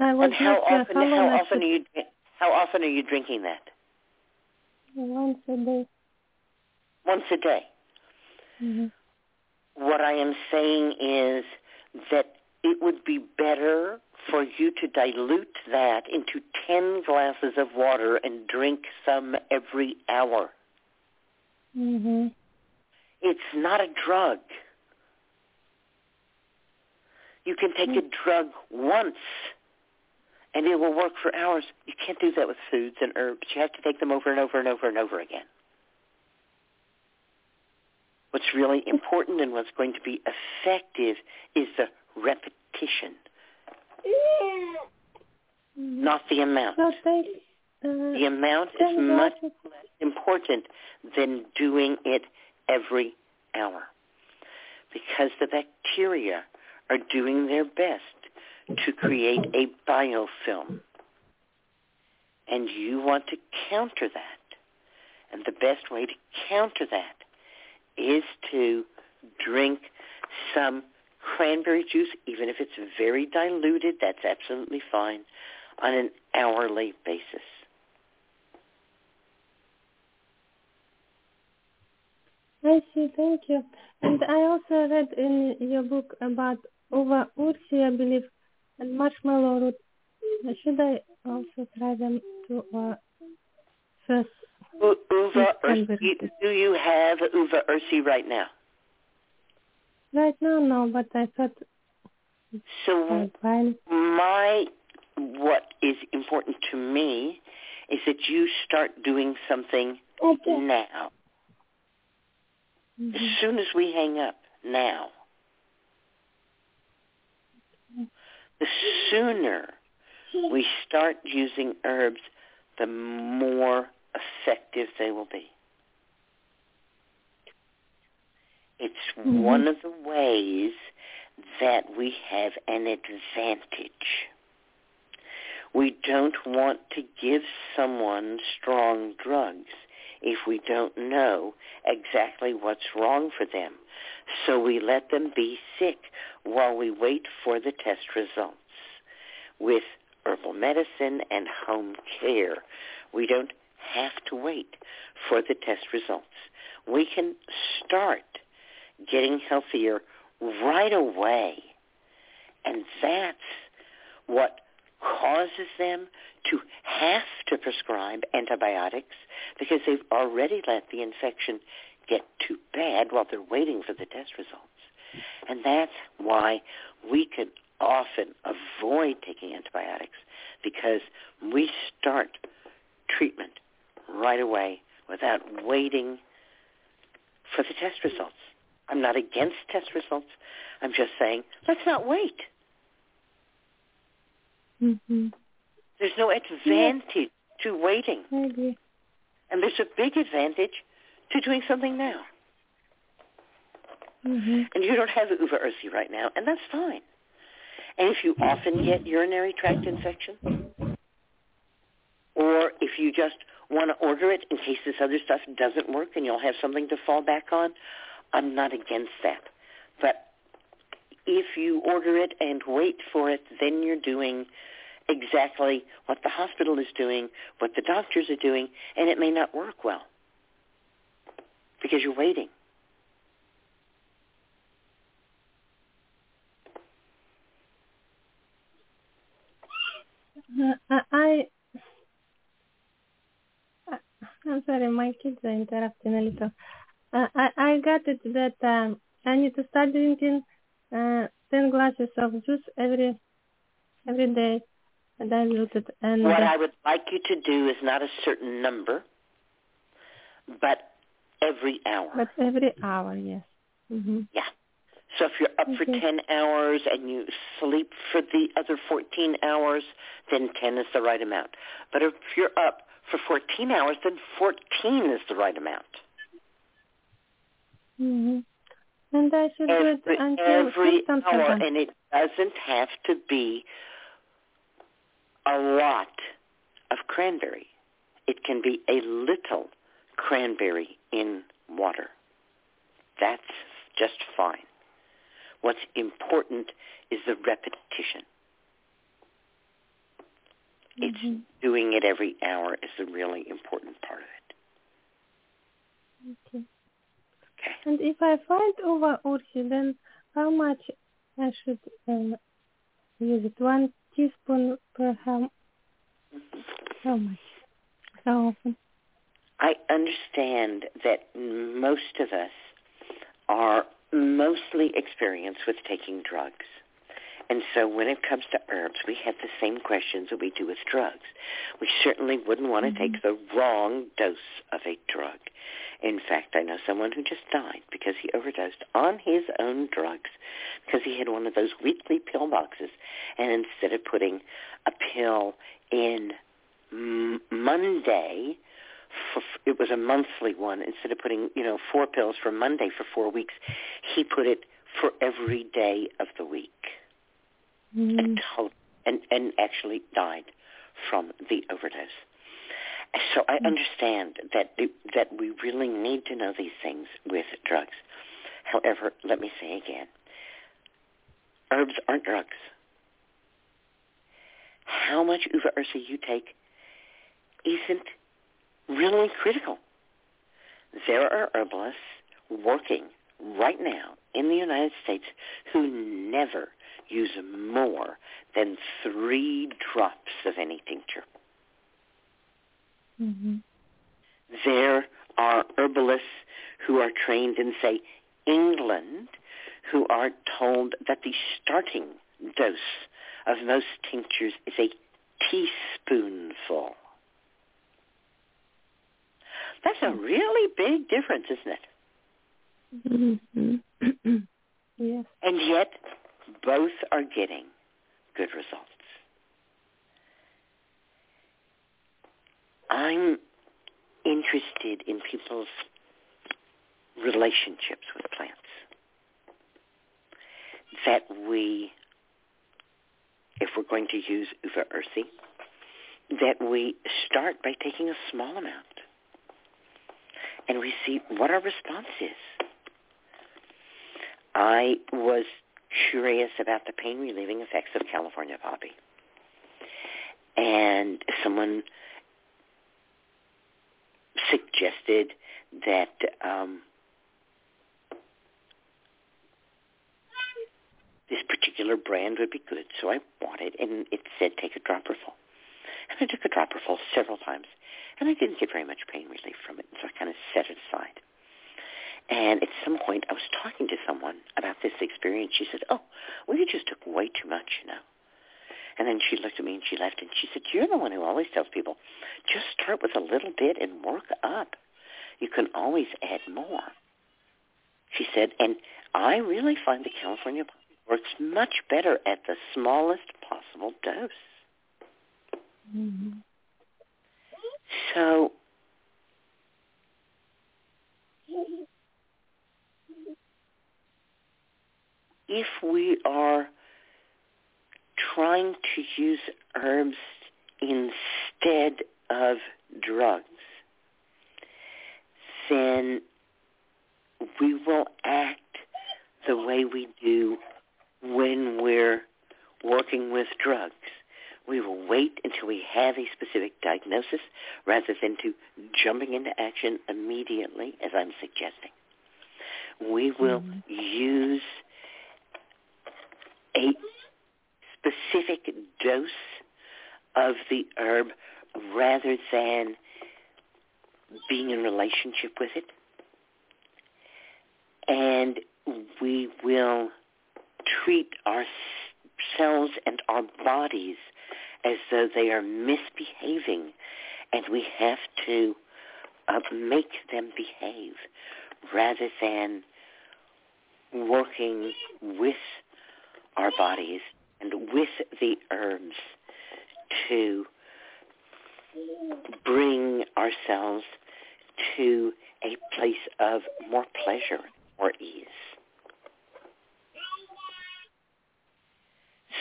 I was And how often? how How often should are you? How often are you drinking that? once a day. Once a day. hmm What I am saying is that it would be better for you to dilute that into 10 glasses of water and drink some every hour. hmm It's not a drug. You can take a drug once and it will work for hours. You can't do that with foods and herbs. You have to take them over and over and over and over again. What's really important and what's going to be effective is the repetition, not the amount. Uh, The amount is much less important than doing it every hour because the bacteria are doing their best to create a biofilm. And you want to counter that. And the best way to counter that is to drink some cranberry juice, even if it's very diluted, that's absolutely fine, on an hourly basis. I see. Thank you. And I also read in your book about uva ursi, I believe, and marshmallow root. Should I also try them to uh, first? U- Uva ursi, do you have uva ursi right now? Right now, no, but I thought So I'd buy it. my what is important to me is that you start doing something now. As Mhm. soon as we hang up, now. The sooner we start using herbs, the more effective they will be. It's Mhm. one of the ways that we have an advantage. We don't want to give someone strong drugs if we don't know exactly what's wrong for them. So we let them be sick while we wait for the test results. With herbal medicine and home care, we don't have to wait for the test results. We can start getting healthier right away. And that's what causes them to have to prescribe antibiotics because they've already let the infection get too bad while they're waiting for the test results. And that's why we can often avoid taking antibiotics because we start treatment right away without waiting for the test results. I'm not against test results. I'm just saying, let's not wait. Mhm. There's no advantage to waiting. Agree. And there's a big advantage to doing something now. Mhm. And you don't have uva ursi right now, and that's fine. And if you often get urinary tract infection, or if you just want to order it in case this other stuff doesn't work and you'll have something to fall back on, I'm not against that. But if you order it and wait for it, then you're doing exactly what the hospital is doing, what the doctors are doing, and it may not work well because you're waiting. Uh, I, I'm sorry, my kids are interrupting a little. Uh, I I got it that um, I need to start drinking uh, ten glasses of juice every every day, diluted, and What I would like you to do is not a certain number, but every hour. But every hour, yes. hmm Yeah. So if you're up for 10 hours and you sleep for the other 14 hours, then 10 is the right amount. But if you're up for 14 hours, then 14 is the right amount. hmm And I should do it Every, until every hour, and it doesn't have to be a lot of cranberry. It can be a little cranberry in water. That's just fine. What's important is the repetition. It's Mhm. doing it every hour is the really important part of it. Okay. Okay. And if I find uva ursi, then how much I should uh, use it? One teaspoon per how, how much? How often? I understand that most of us are mostly experienced with taking drugs. And so when it comes to herbs, we have the same questions that we do with drugs. We certainly wouldn't want to take mm-hmm. the wrong dose of a drug. In fact, I know someone who just died because he overdosed on his own drugs because he had one of those weekly pill boxes. And instead of putting a pill in m- Monday, for, it was a monthly one. Instead of putting, you know, four pills for Monday for four weeks, he put it for every day of the week Mm. and, to- and and actually died from the overdose. So I understand that that we really need to know these things with drugs. However, let me say again, herbs aren't drugs. How much uva ursi you take isn't really critical. There are herbalists working right now in the United States who never use more than three drops of any tincture. hmm There are herbalists who are trained in, say, England, who are told that the starting dose of most tinctures is a teaspoonful. That's a really big difference, isn't it? hmm [clears throat] yes. And yet, both are getting good results. I'm interested in people's relationships with plants. That we, if we're going to use uva ursi, that we start by taking a small amount and we see what our response is. I was curious about the pain relieving effects of California poppy. And someone suggested that um, this particular brand would be good, so I bought it, and it said take a dropper full. And I took a dropper full several times, and I didn't get very much pain relief from it, so I kind of set it aside. And at some point, I was talking to someone about this experience. She said, oh, well, you just took way too much, you know. And then she looked at me and she laughed and she said, you're the one who always tells people, just start with a little bit and work up. You can always add more. She said, and I really find the California works much better at the smallest possible dose. hmm So if we are trying to use herbs instead of drugs, then we will act the way we do when we're working with drugs. We will wait until we have a specific diagnosis rather than to jumping into action immediately, as I'm suggesting. We will Mhm. use a specific dose of the herb rather than being in relationship with it. And we will treat ourselves and our bodies as though they are misbehaving and we have to uh, make them behave rather than working with our bodies and with the herbs to bring ourselves to a place of more pleasure or ease.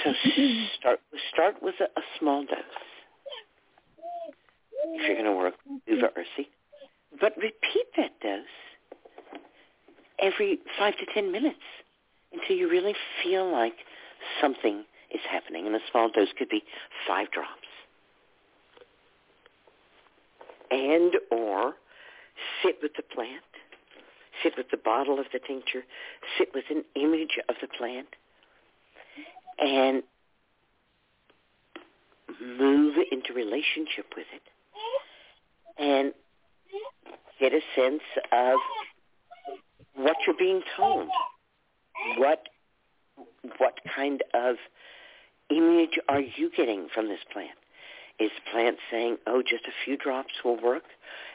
So [laughs] start start with a, a small dose. If you're going to work Uva Ursi, but repeat that dose every five to ten minutes until you really feel like something is happening. And a small dose could be five drops. And or sit with the plant, sit with the bottle of the tincture, sit with an image of the plant, and move into relationship with it and get a sense of what you're being told. What what kind of image are you getting from this plant? Is the plant saying, oh, just a few drops will work?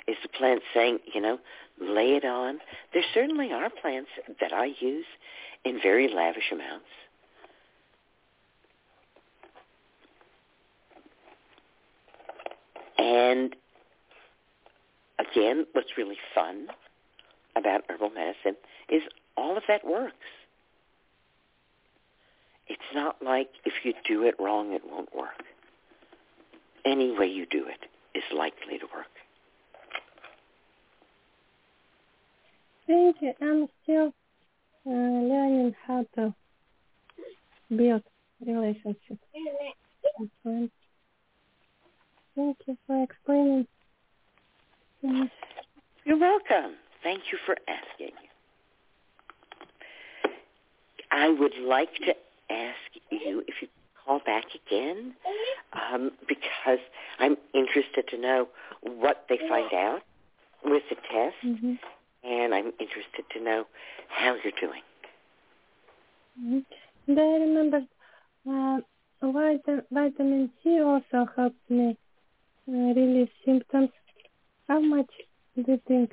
Is the plant saying, you know, lay it on? There certainly are plants that I use in very lavish amounts. And again, what's really fun about herbal medicine is all of that works. It's not like if you do it wrong, it won't work. Any way you do it is likely to work. Thank you. I'm still uh, learning how to build relationships with friends. Thank you for explaining. Mm. You're welcome. Thank you for asking. I would like to ask you if you call back again um, because I'm interested to know what they find out with the test, Mm-hmm. and I'm interested to know how you're doing. Mm-hmm. And I remember uh, vitamin, vitamin C also helped me uh, relieve symptoms. How much do you think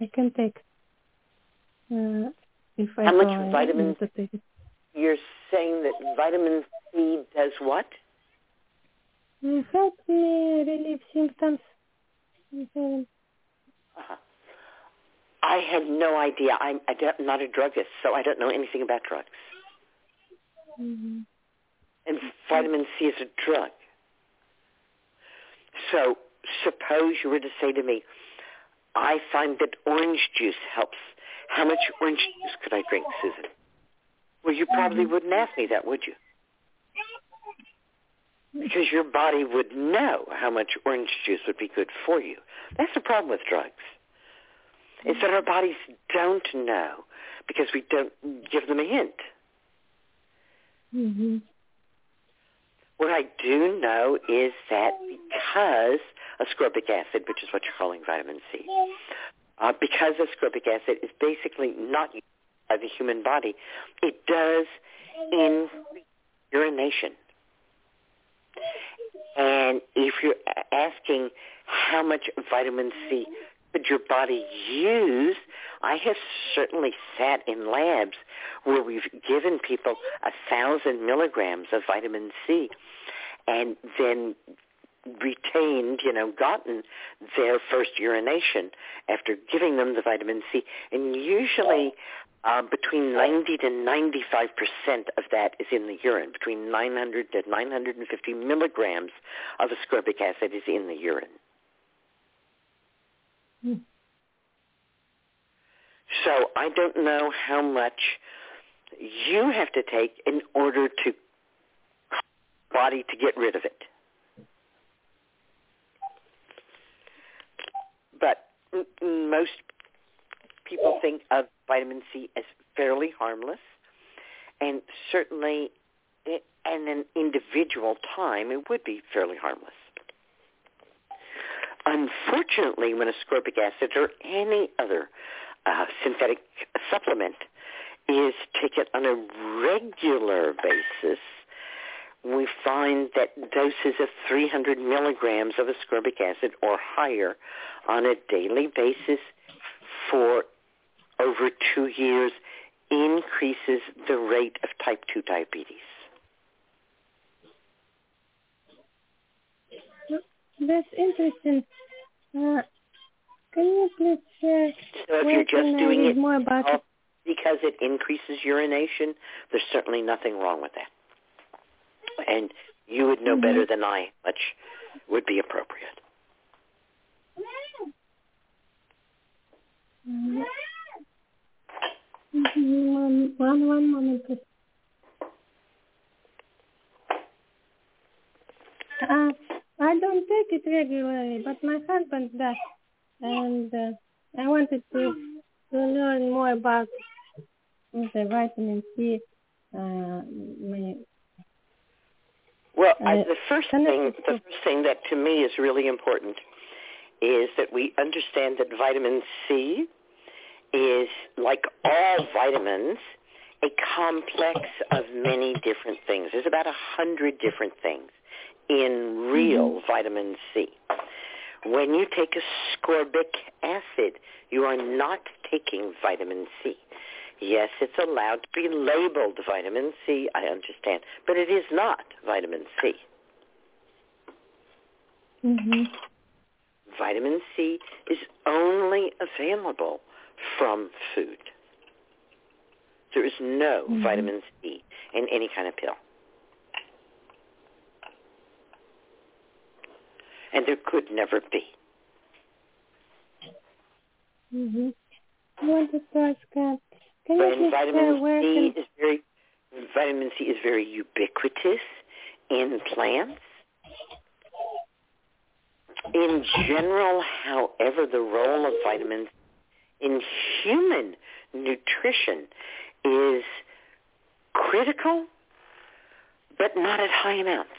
I can take uh, if I How much vitamin- to take it? You're saying that vitamin C does what? Uh, help me relieve symptoms. Uh-huh. I have no idea. I'm, I'm not a druggist, so I don't know anything about drugs. Mhm. And vitamin C is a drug. So suppose you were to say to me, I find that orange juice helps. How much orange juice could I drink, Susun? Well, you probably wouldn't ask me that, would you? Because your body would know how much orange juice would be good for you. That's the problem with drugs. Is that our bodies don't know because we don't give them a hint. Mhm. What I do know is that because ascorbic acid, which is what you're calling vitamin C, uh, because ascorbic acid is basically not by the human body, it does in urination. And if you're asking how much vitamin C could your body use, I have certainly sat in labs where we've given people a thousand milligrams of vitamin C and then retained, you know, gotten their first urination after giving them the vitamin C. And usually uh, between 90 to 95 percent of that is in the urine. Between 900 to 950 milligrams of ascorbic acid is in the urine. Hmm. So I don't know how much you have to take in order to body to get rid of it. But m- m- most people think of vitamin C as fairly harmless, and certainly in an individual time it would be fairly harmless. Unfortunately, when ascorbic acid or any other uh, synthetic supplement is taken on a regular basis, we find that doses of 300 milligrams of ascorbic acid or higher on a daily basis for over two years increases the rate of type 2 diabetes. That's interesting. Uh, can you please share So if you're just doing it more about it? because it increases urination, there's certainly nothing wrong with that. And you would know better than I much would be appropriate. Mhm, One, one, one moment, please. Uh, I don't take it regularly, but my husband does, and uh, I wanted to to learn more about the vitamin C. Uh, Well, I, the first thing, the first thing that to me is really important is that we understand that vitamin C is, like all vitamins, a complex of many different things. There's about a hundred different things in real vitamin C. When you take ascorbic acid, you are not taking vitamin C. Yes, it's allowed to be labeled vitamin C, I understand, but it is not vitamin C. hmm Vitamin C is only available from food. There is no Mhm. vitamin C in any kind of pill. And there could never be. hmm I wanted to ask, can you When please share vitamin uh, where C is very vitamin C is very ubiquitous in plants. In general, however, the role of vitamins in human nutrition is critical, but not at high amounts.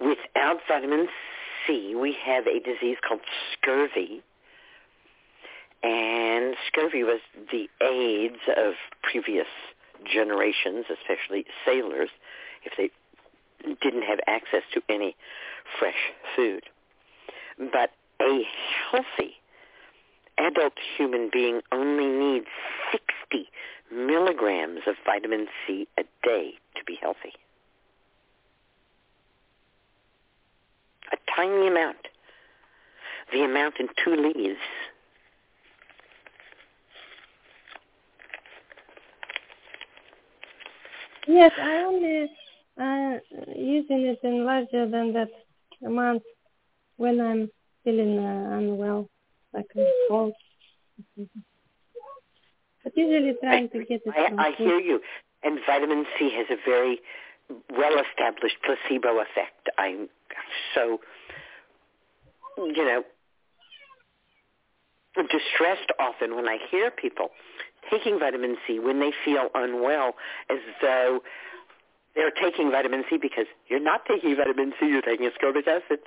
Without vitamin C, we have a disease called scurvy. And scurvy was the AIDS of previous generations, especially sailors, if they didn't have access to any fresh food. But a healthy adult human being only needs 60 milligrams of vitamin C a day to be healthy. A tiny amount. The amount in two leaves. Yes, I only uh, using it in larger than that amount when I'm feeling uh, unwell, like a cold. But usually trying to get it I, I hear you. And vitamin C has a very well-established placebo effect. I'm so, you know, distressed often when I hear people taking vitamin C when they feel unwell as though they're taking vitamin C because you're not taking vitamin C, you're taking ascorbic acid.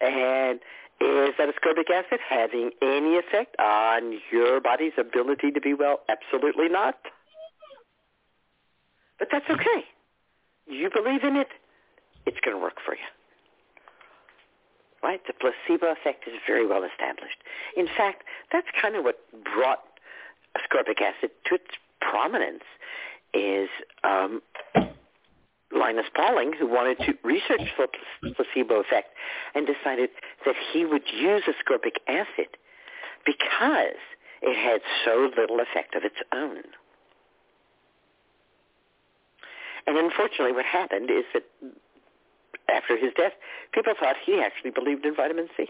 And is that ascorbic acid having any effect on your body's ability to be well? Absolutely not. But that's okay. You believe in it, it's going to work for you. Right? The placebo effect is very well established. In fact, that's kind of what brought ascorbic acid to its prominence is um, Linus Pauling, who wanted to research the placebo effect and decided that he would use ascorbic acid because it had so little effect of its own. And unfortunately what happened is that after his death, people thought he actually believed in vitamin C.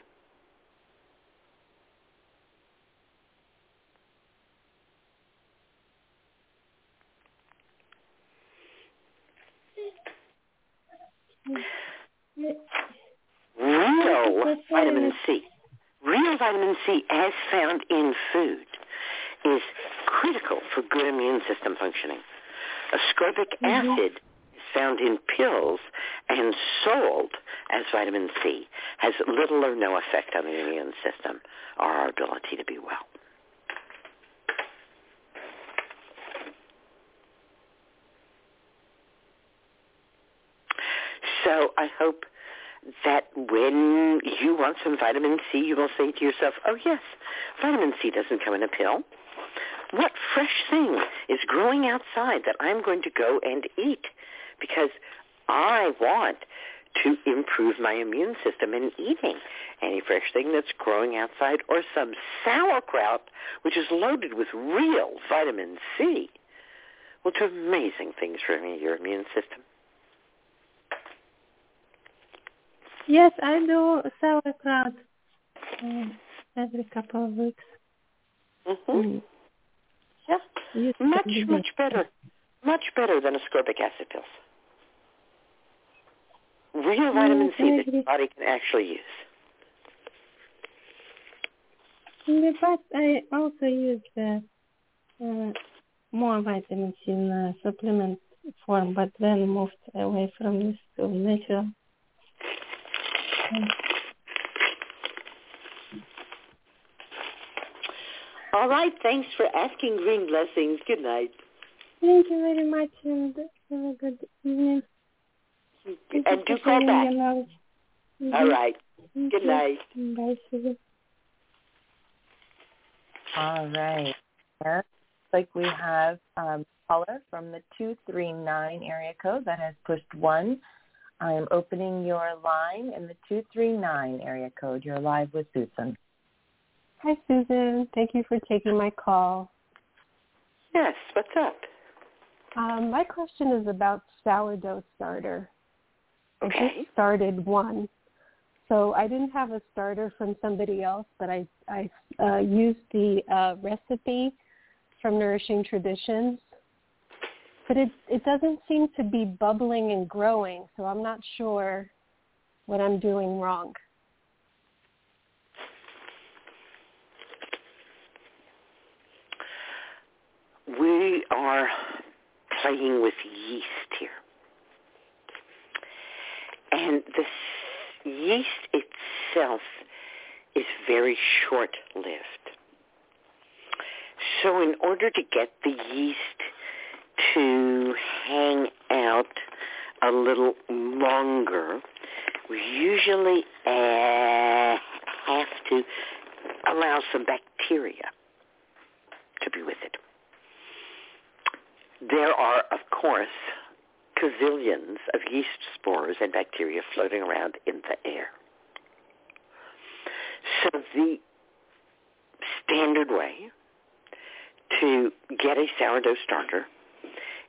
Real vitamin C, real vitamin C as found in food is critical for good immune system functioning. Ascorbic mm-hmm. acid is found in pills and sold as vitamin C has little or no effect on the immune system or our ability to be well. So I hope that when you want some vitamin C, you will say to yourself, oh yes, vitamin C doesn't come in a pill. What fresh thing is growing outside that I'm going to go and eat because I want to improve my immune system in eating any fresh thing that's growing outside or some sauerkraut, which is loaded with real vitamin C, will do amazing things for your immune system. Yes, I do sauerkraut uh, every couple of weeks. Mm-hmm. Mm. Yeah, much, much better. Much better than ascorbic acid pills. Real vitamin C that your body can actually use. In the past, I also used uh, uh, more vitamin C in uh, supplement form, but then moved away from this to natural. All right, thanks for asking Green Blessings. Good night. Thank you very much, and have a good evening. Thank And you do call back. your knowledge. All right. Thank Good you. night. Bye, Susun. All right. Yeah. Looks like we have um, caller from the 239 area code that has pushed one. I am opening your line in the 239 area code. You're live with Susun. Hi, Susun. Thank you for taking my call. Yes, what's up? Um, my question is about sourdough starter. I Okay. just started one. So I didn't have a starter from somebody else, but I, I uh, used the uh, recipe from Nourishing Traditions. But it, it doesn't seem to be bubbling and growing, so I'm not sure what I'm doing wrong. We are playing with yeast here. And the yeast itself is very short-lived. So in order to get the yeast to hang out a little longer, we usually uh, have to allow some bacteria to be with it. There are, of course, gazillions of yeast spores and bacteria floating around in the air. So the standard way to get a sourdough starter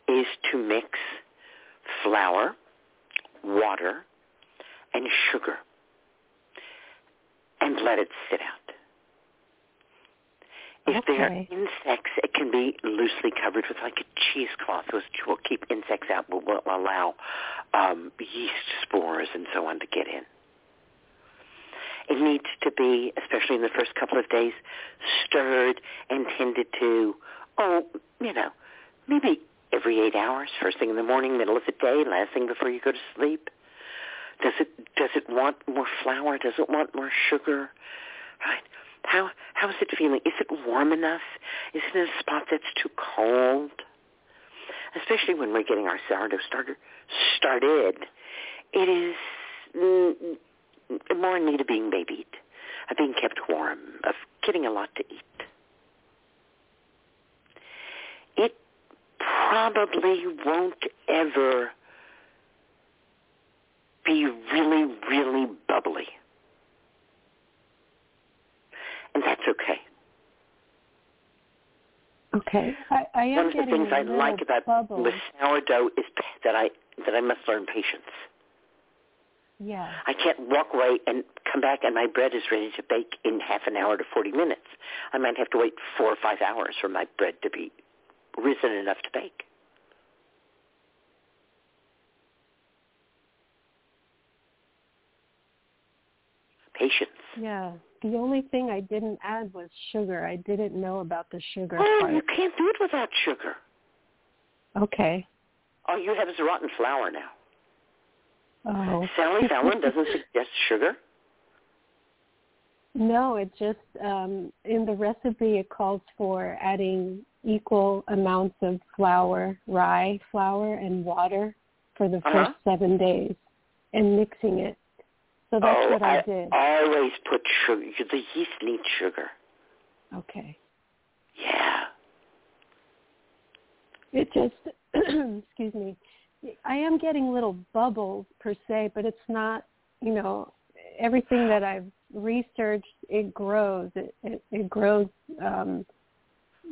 is to mix flour, water, and sugar and let it sit out. If there are insects, it can be loosely covered with like a cheesecloth, which will keep insects out, but will allow um, yeast spores and so on to get in. It needs to be, especially in the first couple of days, stirred and tended to, oh, you know, maybe every eight hours, first thing in the morning, middle of the day, last thing before you go to sleep. Does it does it want more flour? Does it want more sugar? Right? How how is it feeling? Is it warm enough? Is it in a spot that's too cold? Especially when we're getting our sourdough starter started, it is more in need of being babied, of being kept warm, of getting a lot to eat. It probably won't ever be really, really bubbly. And that's okay. Okay. I, I am One of the things I like about bubbles. with sourdough is that I that I must learn patience. Yeah. I can't walk away and come back and my bread is ready to bake in half an hour to 40 minutes. I might have to wait four or five hours for my bread to be risen enough to bake. Patience. Yeah. The only thing I didn't add was sugar. I didn't know about the sugar Oh, part. you can't do it without sugar. Okay. All you have is rotten flour now. Oh. Sally [laughs] Fallon doesn't suggest sugar. No, it just um in the recipe it calls for adding equal amounts of flour, rye flour and water for the Uh-huh. first 7 days and mixing it. So that's oh, what I, did. always put sugar. The yeast needs sugar. Okay. Yeah. It just, [clears throat] excuse me, I am getting little bubbles per se, but it's not, you know, everything that I've researched, it grows. It it, it grows, um,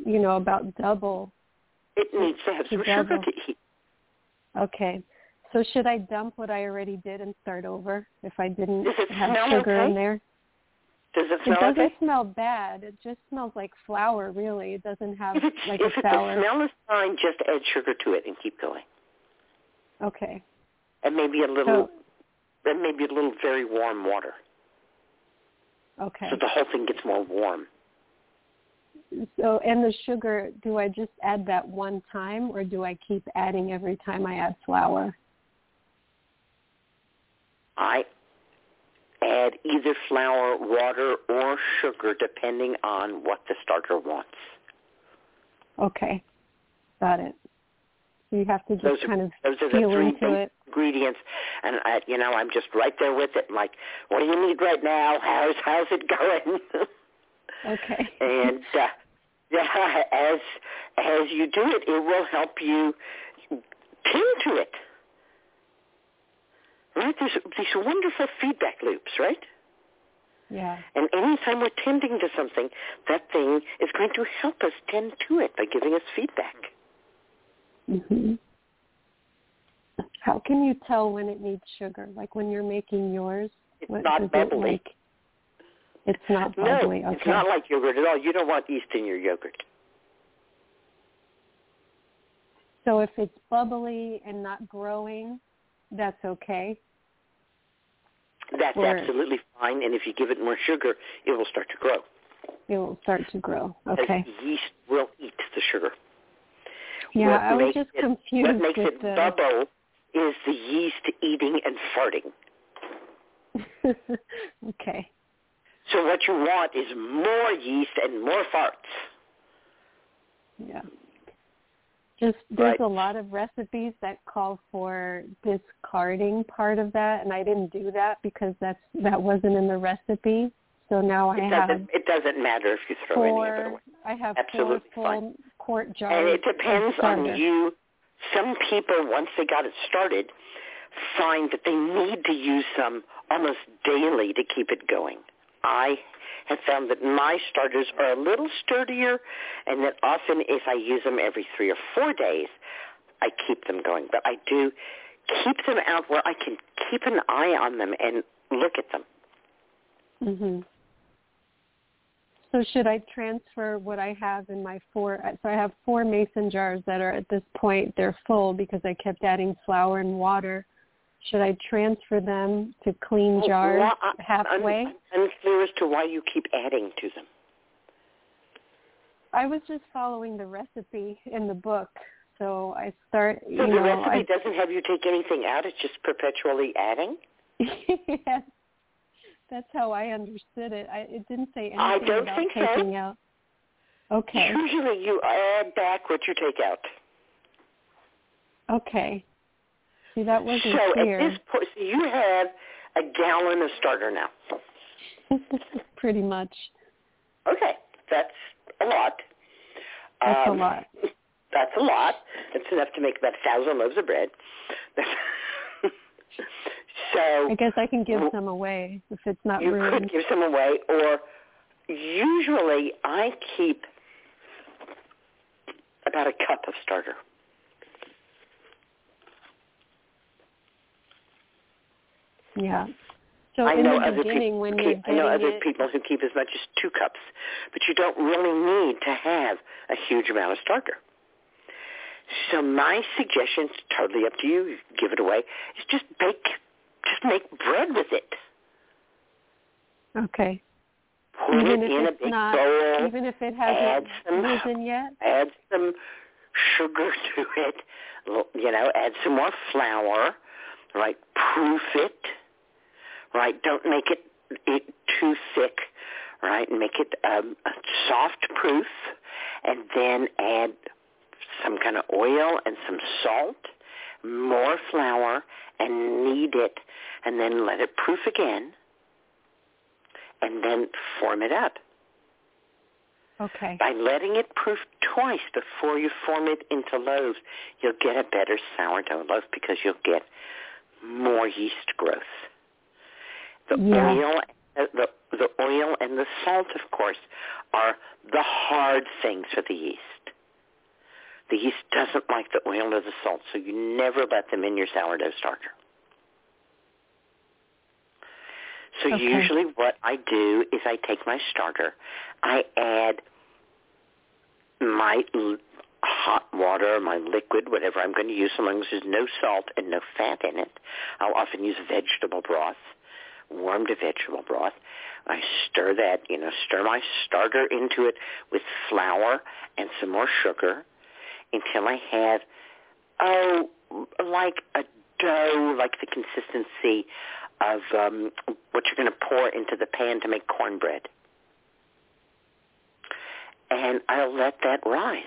you know, about double. It needs to have some sugar to eat. Okay. So should I dump what I already did and start over if I didn't [laughs] have sugar okay? in there? Does it smell? It doesn't okay? smell bad. It just smells like flour, really. It doesn't have If, it's, [laughs] like if the smell is fine, just add sugar to it and keep going. Okay. And maybe a little, So and maybe a little very warm water, okay. so the whole thing gets more warm. So and the sugar, do I just add that one time, or do I keep adding every time I add flour? I add either flour, water, or sugar depending on what the starter wants. Okay, got it. So you have to just Those are- kind of Those are the three into it. ingredients, and I, you know, I'm just right there with it. Like, what do you need right now? How's how's it going? [laughs] Okay. and [laughs] uh, yeah, as as you do it, it will help you tend to it. Right? There's these wonderful feedback loops, right? yeah. And anytime we're tending to something, that thing is going to help us tend to it by giving us feedback. hmm How can you tell when it needs sugar? Like when you're making yours, It's what not bubbly. it like? It's not No, bubbly. okay. it's not like yogurt at all. You don't want yeast in your yogurt. So if it's bubbly and not growing, that's okay. That's Or- absolutely fine. And if you give it more sugar, it will start to grow. It will start to grow. As Okay. yeast will eat the sugar. Yeah, what I was makes just it, confused What makes it the. bubble is the yeast eating and farting. [laughs] okay. So what you want is more yeast and more farts. Yeah. Just there's Right. a lot of recipes that call for discarding part of that, and I didn't do that because that's that wasn't in the recipe. So now I It have doesn't, it doesn't matter if you throw any of it away. I have Absolutely four full fine. quart jars. And it depends on you. Some people, once they got it started, find that they need to use some almost daily to keep it going. I have found that my starters are a little sturdier and that often if I use them every three or four days, I keep them going. But I do keep them out where I can keep an eye on them and look at them. Mhm. So should I transfer what I have in my four? So I have four mason jars that are at this point they're full because I kept adding flour and water. Should I transfer them to clean jars Well, I- halfway? I'm unclear as to why you keep adding to them. I was just following the recipe in the book, so I start. So you the know, recipe doesn't have you take anything out; it's just perpetually adding. [laughs] Yes, that's how I understood it. I, it didn't say anything I don't about think so. out. Okay. Usually, you add back what you take out. Okay. See, that wasn't so clear. at this point, so you have a gallon of starter now. [laughs] Pretty much. Okay, that's a lot. That's Um, a lot. [laughs] That's a lot. That's enough to make about a thousand loaves of bread. [laughs] so I guess I can give some away if it's not you ruined. could give some away, or usually I keep about a cup of starter. Yeah. So I in know the other beginning, people. when you're I know other it, people who keep as much as two cups, but you don't really need to have a huge amount of starter. So my suggestion, it's totally up to you, you give it away, is just bake, just make bread with it. okay. Put even it in a big not, bowl. even if it hasn't some risen yet. add some sugar [laughs] to it, you know, add some more flour, right? Proof it, right? Don't make it, it too thick, right? Make it um, a soft proof, and then add some kind of oil and some salt. more flour and knead it and then let it proof again and then form it up. Okay. By letting it proof twice before you form it into loaves, you'll get a better sourdough loaf because you'll get more yeast growth. The Yeah. oil, uh, the the oil and the salt, of course, are the hard things for the yeast. The yeast doesn't like the oil or the salt, so you never let them in your sourdough starter. So Okay. usually what I do is I take my starter, I add my l- hot water, my liquid, whatever I'm going to use, so long as there's no salt and no fat in it. I'll often use vegetable broth, warmed vegetable broth. I stir that, you know, stir my starter into it with flour and some more sugar until I have, oh, like a dough, like the consistency of um, what you're going to pour into the pan to make cornbread. And I'll let that rise.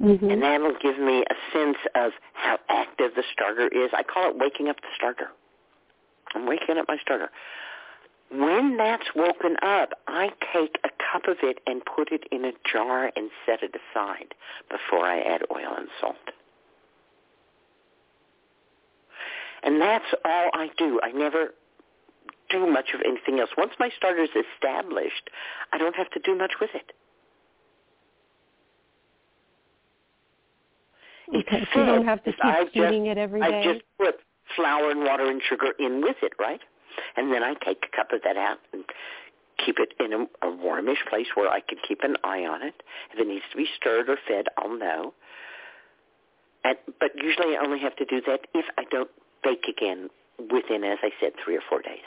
Mhm. And that'll give me a sense of how active the starter is. I call it waking up the starter. I'm waking up my starter. When that's woken up, I take a cup of it and put it in a jar and set it aside before I add oil and salt. And that's all I do. I never do much of anything else. Once my starter is established, I don't have to do much with it. It's Okay, so you don't have to because I keep feeding just, it every I just put flour and water and sugar in with it, right? And then I take a cup of that out and keep it in a, a warmish place where I can keep an eye on it. If it needs to be stirred or fed, I'll know. And, but usually I only have to do that if I don't bake again within, as I said, three or four days.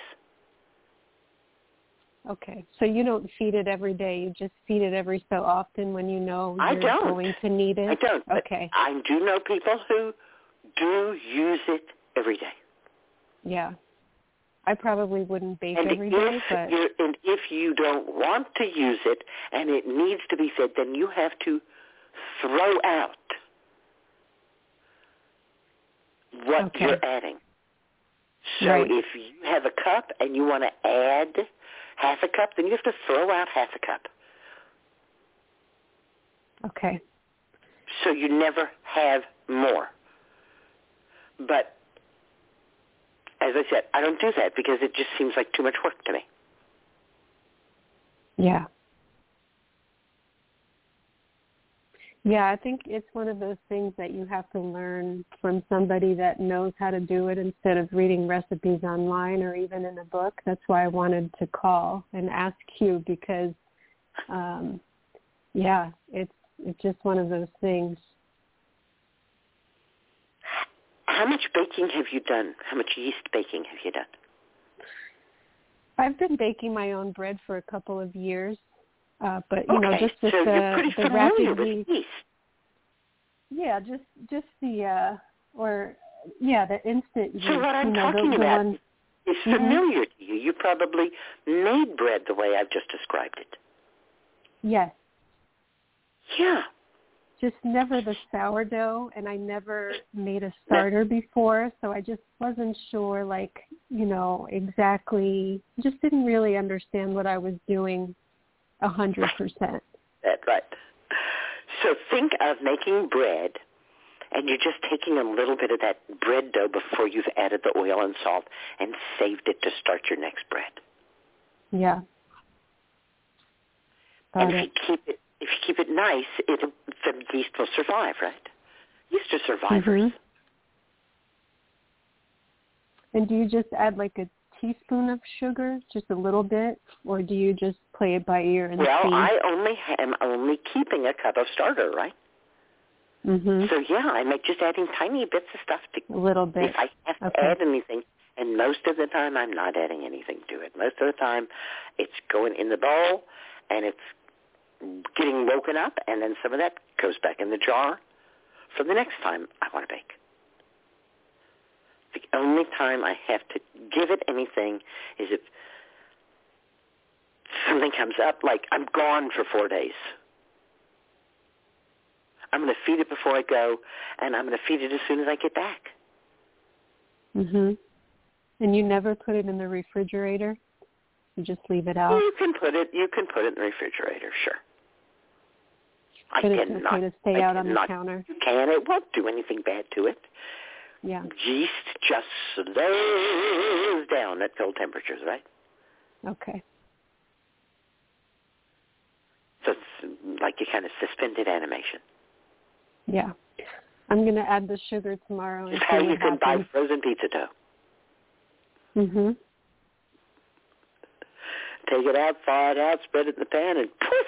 Okay, so you don't feed it every day. You just feed it every so often when you know I you're don't. going to need it. I don't. Okay. I do know people who do use it every day. Yeah. I probably wouldn't bake And every day, but and if you don't want to use it and it needs to be fed, then you have to throw out what Okay. you're adding. So Right. if you have a cup and you want to add half a cup, then you have to throw out half a cup. okay. So you never have more. But as I said, I don't do that because it just seems like too much work to me. Yeah. Yeah, I think it's one of those things that you have to learn from somebody that knows how to do it instead of reading recipes online or even in a book. That's why I wanted to call and ask you because um yeah, it's it's just one of those things. How much baking have you done? How much yeast baking have you done? I've been baking my own bread for a couple of years. Uh but you know, just with so the the familiar rapid with yeast yeast. Yeah, just just the uh or yeah, the instant yeast. So what I'm you know, talking about is Mhm. familiar to you. You probably made bread the way I've just described it. yes, Yeah. just never the sourdough, and I never made a starter before, so I just wasn't sure, like you know, exactly. Just didn't really understand what I was doing a hundred percent. That's right. So think of making bread, and you're just taking a little bit of that bread dough before you've added the oil and salt and saved it to start your next bread. Yeah. Got and if it. you keep it, if you keep it nice, it'll the yeast will survive, right? Yeast are survivors. Mhm. And do you just add like a teaspoon of sugar, just a little bit, or do you just play it by ear and Well, see? I only am only keeping a cup of starter, right? Mhm. So yeah, I make just adding tiny bits of stuff to A little bit. if I have to add anything. And most of the time, I'm not adding anything to it. Most of the time, it's going in the bowl, and it's getting woken up, and then some of that goes back in the jar for the next time I want to bake. The only time I have to give it anything is if something comes up, like I'm gone for four days. I'm going to feed it before I go, and I'm going to feed it as soon as I get back. Mhm. And you never put it in the refrigerator? You just leave it out? You can put it. You can put it in the refrigerator. Sure. I But it's cannot. okay to stay I out on the cannot- counter? You can. It won't do anything bad to it. Yeah. Yeast just slows down at cold temperatures, right? Okay. So it's like you kind of suspended animation. Yeah. I'm going to add the sugar tomorrow and how you can buy frozen pizza dough. Mm-hmm. Take it out, thaw it out, spread it in the pan, and poof,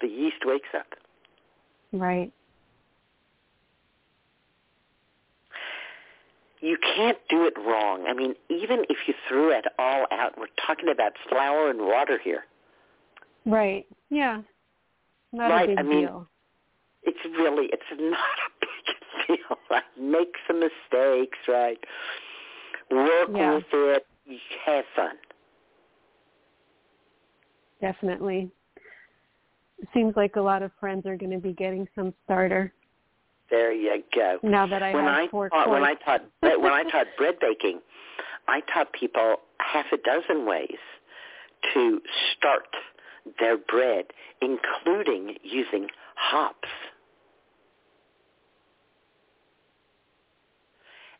the yeast wakes up. Right. You can't do it wrong. I mean, even if you threw it all out, we're talking about flour and water here. Right. Yeah. Not Right, a big I mean- deal. It's really, it's not [laughs] a big deal. Right? Make some mistakes, right? Work Yeah. with it. Have fun. Definitely. It seems like a lot of friends are going to be getting some starter There you go. now that I when have I four taught, when I taught [laughs] when I taught bread baking, I taught people half a dozen ways to start their bread, including using hops.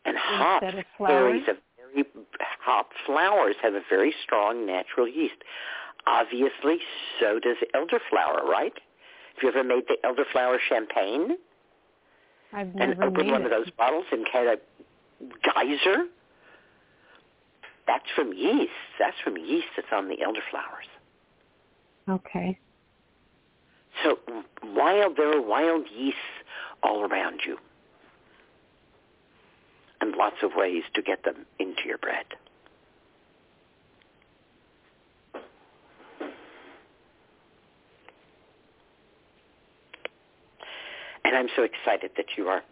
And hops Instead of flour? carries a very hop flowers have a very strong natural yeast. Obviously, so does elderflower, right? Have you ever made the elderflower champagne? I've and opened one it. of those bottles and had a geyser. That's from yeast. That's from yeast that's on the elderflowers. Okay. So wild, there are wild yeasts all around you, and lots of ways to get them into your bread. And I'm so excited that you are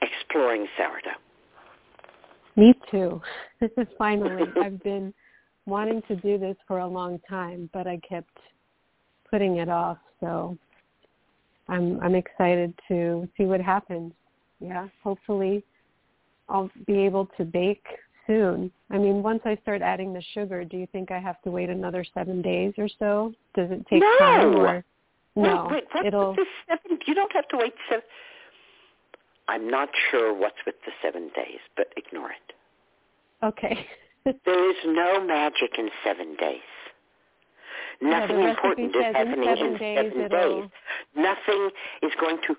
exploring sourdough. Me too. [laughs] Finally, I've been wanting to do this for a long time, but I kept putting it off. So I'm I'm excited to see what happens. Yeah, hopefully I'll be able to bake soon. I mean, once I start adding the sugar, do you think I have to wait another seven days or so? Does it take No! time or no? Wait, what? It'll seven, you don't have to wait seven. I'm not sure what's with the seven days, but ignore it. okay. [laughs] There is no magic in seven days. Nothing recipe important is says in happening seven in days seven days. Nothing is going to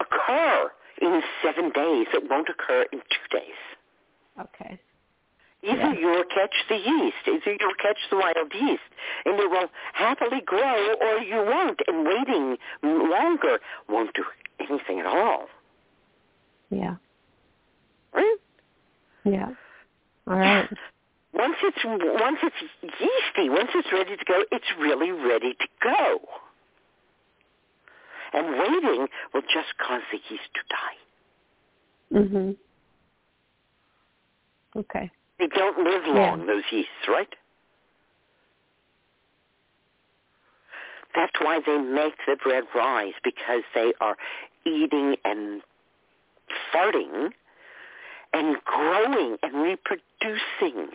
occur in seven days. It won't occur in two days. okay. Either Yeah. you'll catch the yeast, either you'll catch the wild yeast, and it will happily grow, or you won't. And waiting longer won't do anything at all. Yeah. Right? Yeah. All right. [sighs] Once it's once it's yeasty, once it's ready to go, it's really ready to go. And waiting will just cause the yeast to die. Mhm. Okay. They don't live long, those yeasts, right? That's why they make the bread rise because they are eating and farting and growing and reproducing.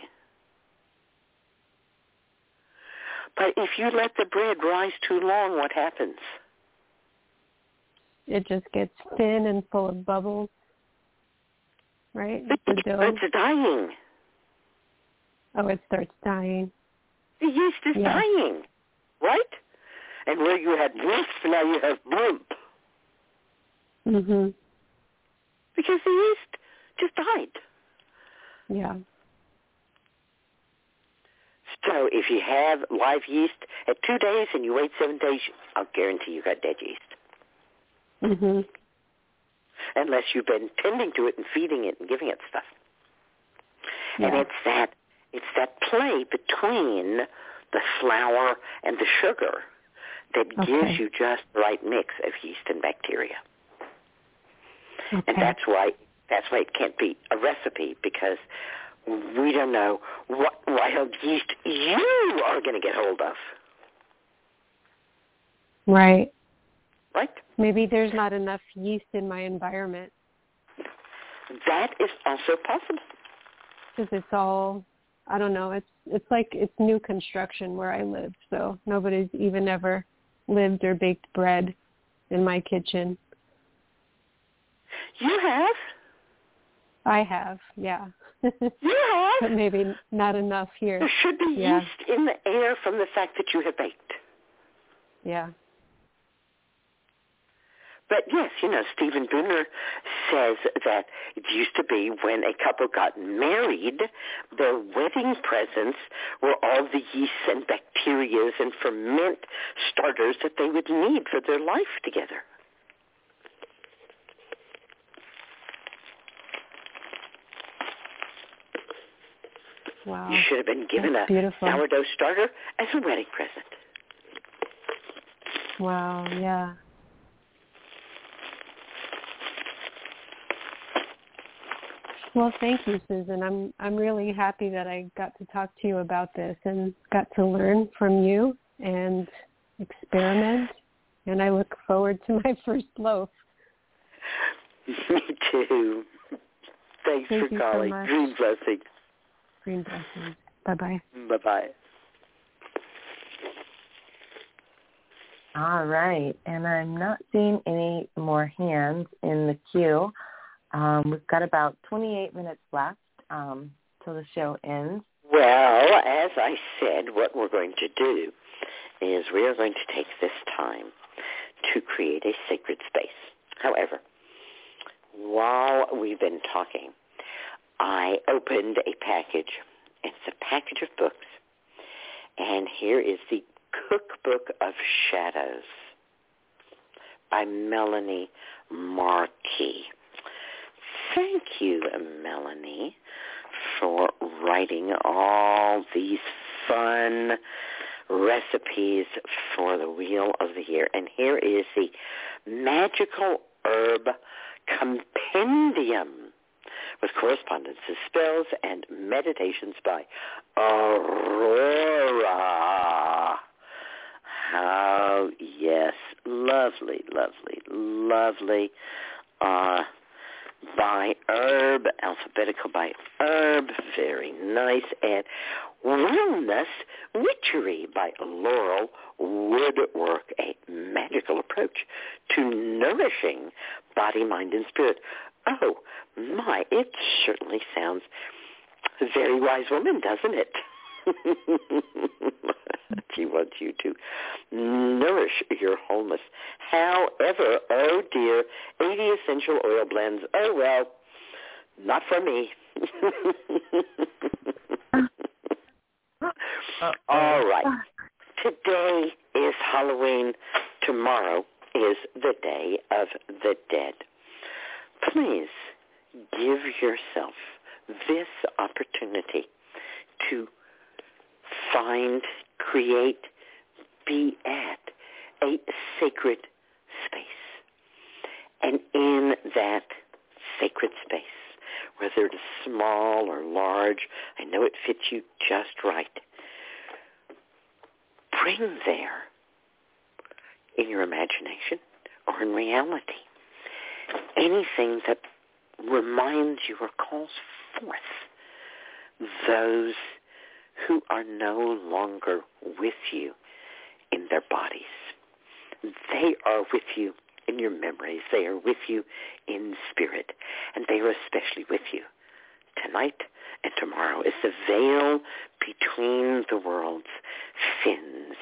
But if you let the bread rise too long, what happens? It just gets thin and full of bubbles. Right? It's dying. Oh, it starts dying. The yeast is dying, right? And where you had yeast, now you have blimp Mhm. because the yeast just died. Yeah. So if you have live yeast at two days and you wait seven days, I'll guarantee you got dead yeast. Mhm. Unless you've been tending to it and feeding it and giving it stuff. Yeah. And it's that it's that play between the flour and the sugar that Okay. gives you just the right mix of yeast and bacteria. Okay. And that's why that's why it can't be a recipe because we don't know what wild yeast you are going to get hold of, Right. right? Maybe there's not enough yeast in my environment That is also possible. because it's all I don't know. It's it's like it's new construction where I live, so nobody's even ever lived or baked bread in my kitchen. You have. I have, yeah. [laughs] You have? but maybe not enough here. There should be Yeah. yeast in the air from the fact that you have baked. Yeah. But yes, you know, Stephen Buhner says that it used to be when a couple got married, their wedding presents were all the yeasts and bacterias and ferment starters that they would need for their life together. Wow. You should have been given That's a beautiful. sourdough starter as a wedding present. Wow, yeah. Well, thank you, Susun. I'm I'm really happy that I got to talk to you about this and got to learn from you and experiment. And I look forward to [laughs] my first loaf. Me too. Thanks Thank for you so calling. much. Dream blessing. Green blessings. Bye bye. Bye bye. All right, and I'm not seeing any more hands in the queue. Um, we've got about 28 minutes left um, till the show ends. Well, as I said, what we're going to do is we are going to take this time to create a sacred space. However, while we've been talking, I opened a package. It's a package of books. And here is the Cookbook of Shadows by Melanie Marquis. Thank you, Melanie, for writing all these fun recipes for the Wheel of the Year. And here is the Magical Herb Compendium with correspondences, spells, and meditations by Aurora. How, yes, lovely, lovely, lovely. Uh, by herb, alphabetical by herb, very nice, and wellness witchery by Laurel Woodward, a magical approach to nourishing body, mind, and spirit. Oh my, it certainly sounds very wise woman, doesn't it? [laughs] [laughs] she wants you to nourish your wholeness. However, oh dear, 80 essential oil blends. Oh well, not for me. [laughs] Uh, uh, All right. Uh. Today is Halloween. Tomorrow is the Day of the Dead. Please give yourself this opportunity to find, create, be at a sacred space. And in that sacred space, whether it is small or large, I know it fits you just right. Bring there, in your imagination or in reality, anything that reminds you or calls forth those who are no longer with you in their bodies. They are with you in your memories. They are with you in spirit. And they are especially with you tonight and tomorrow as the veil between the worlds thins.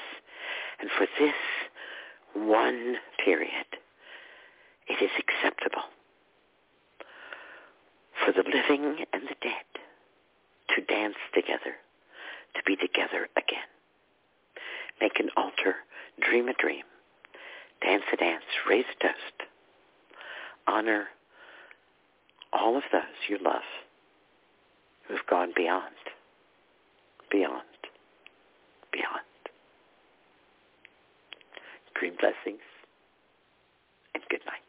And for this one period, it is acceptable for the living and the dead to dance together, to be together again. Make an altar, dream a dream, dance a dance, raise a. Honor all of those you love who've gone beyond, beyond, beyond. Dream blessings and good night.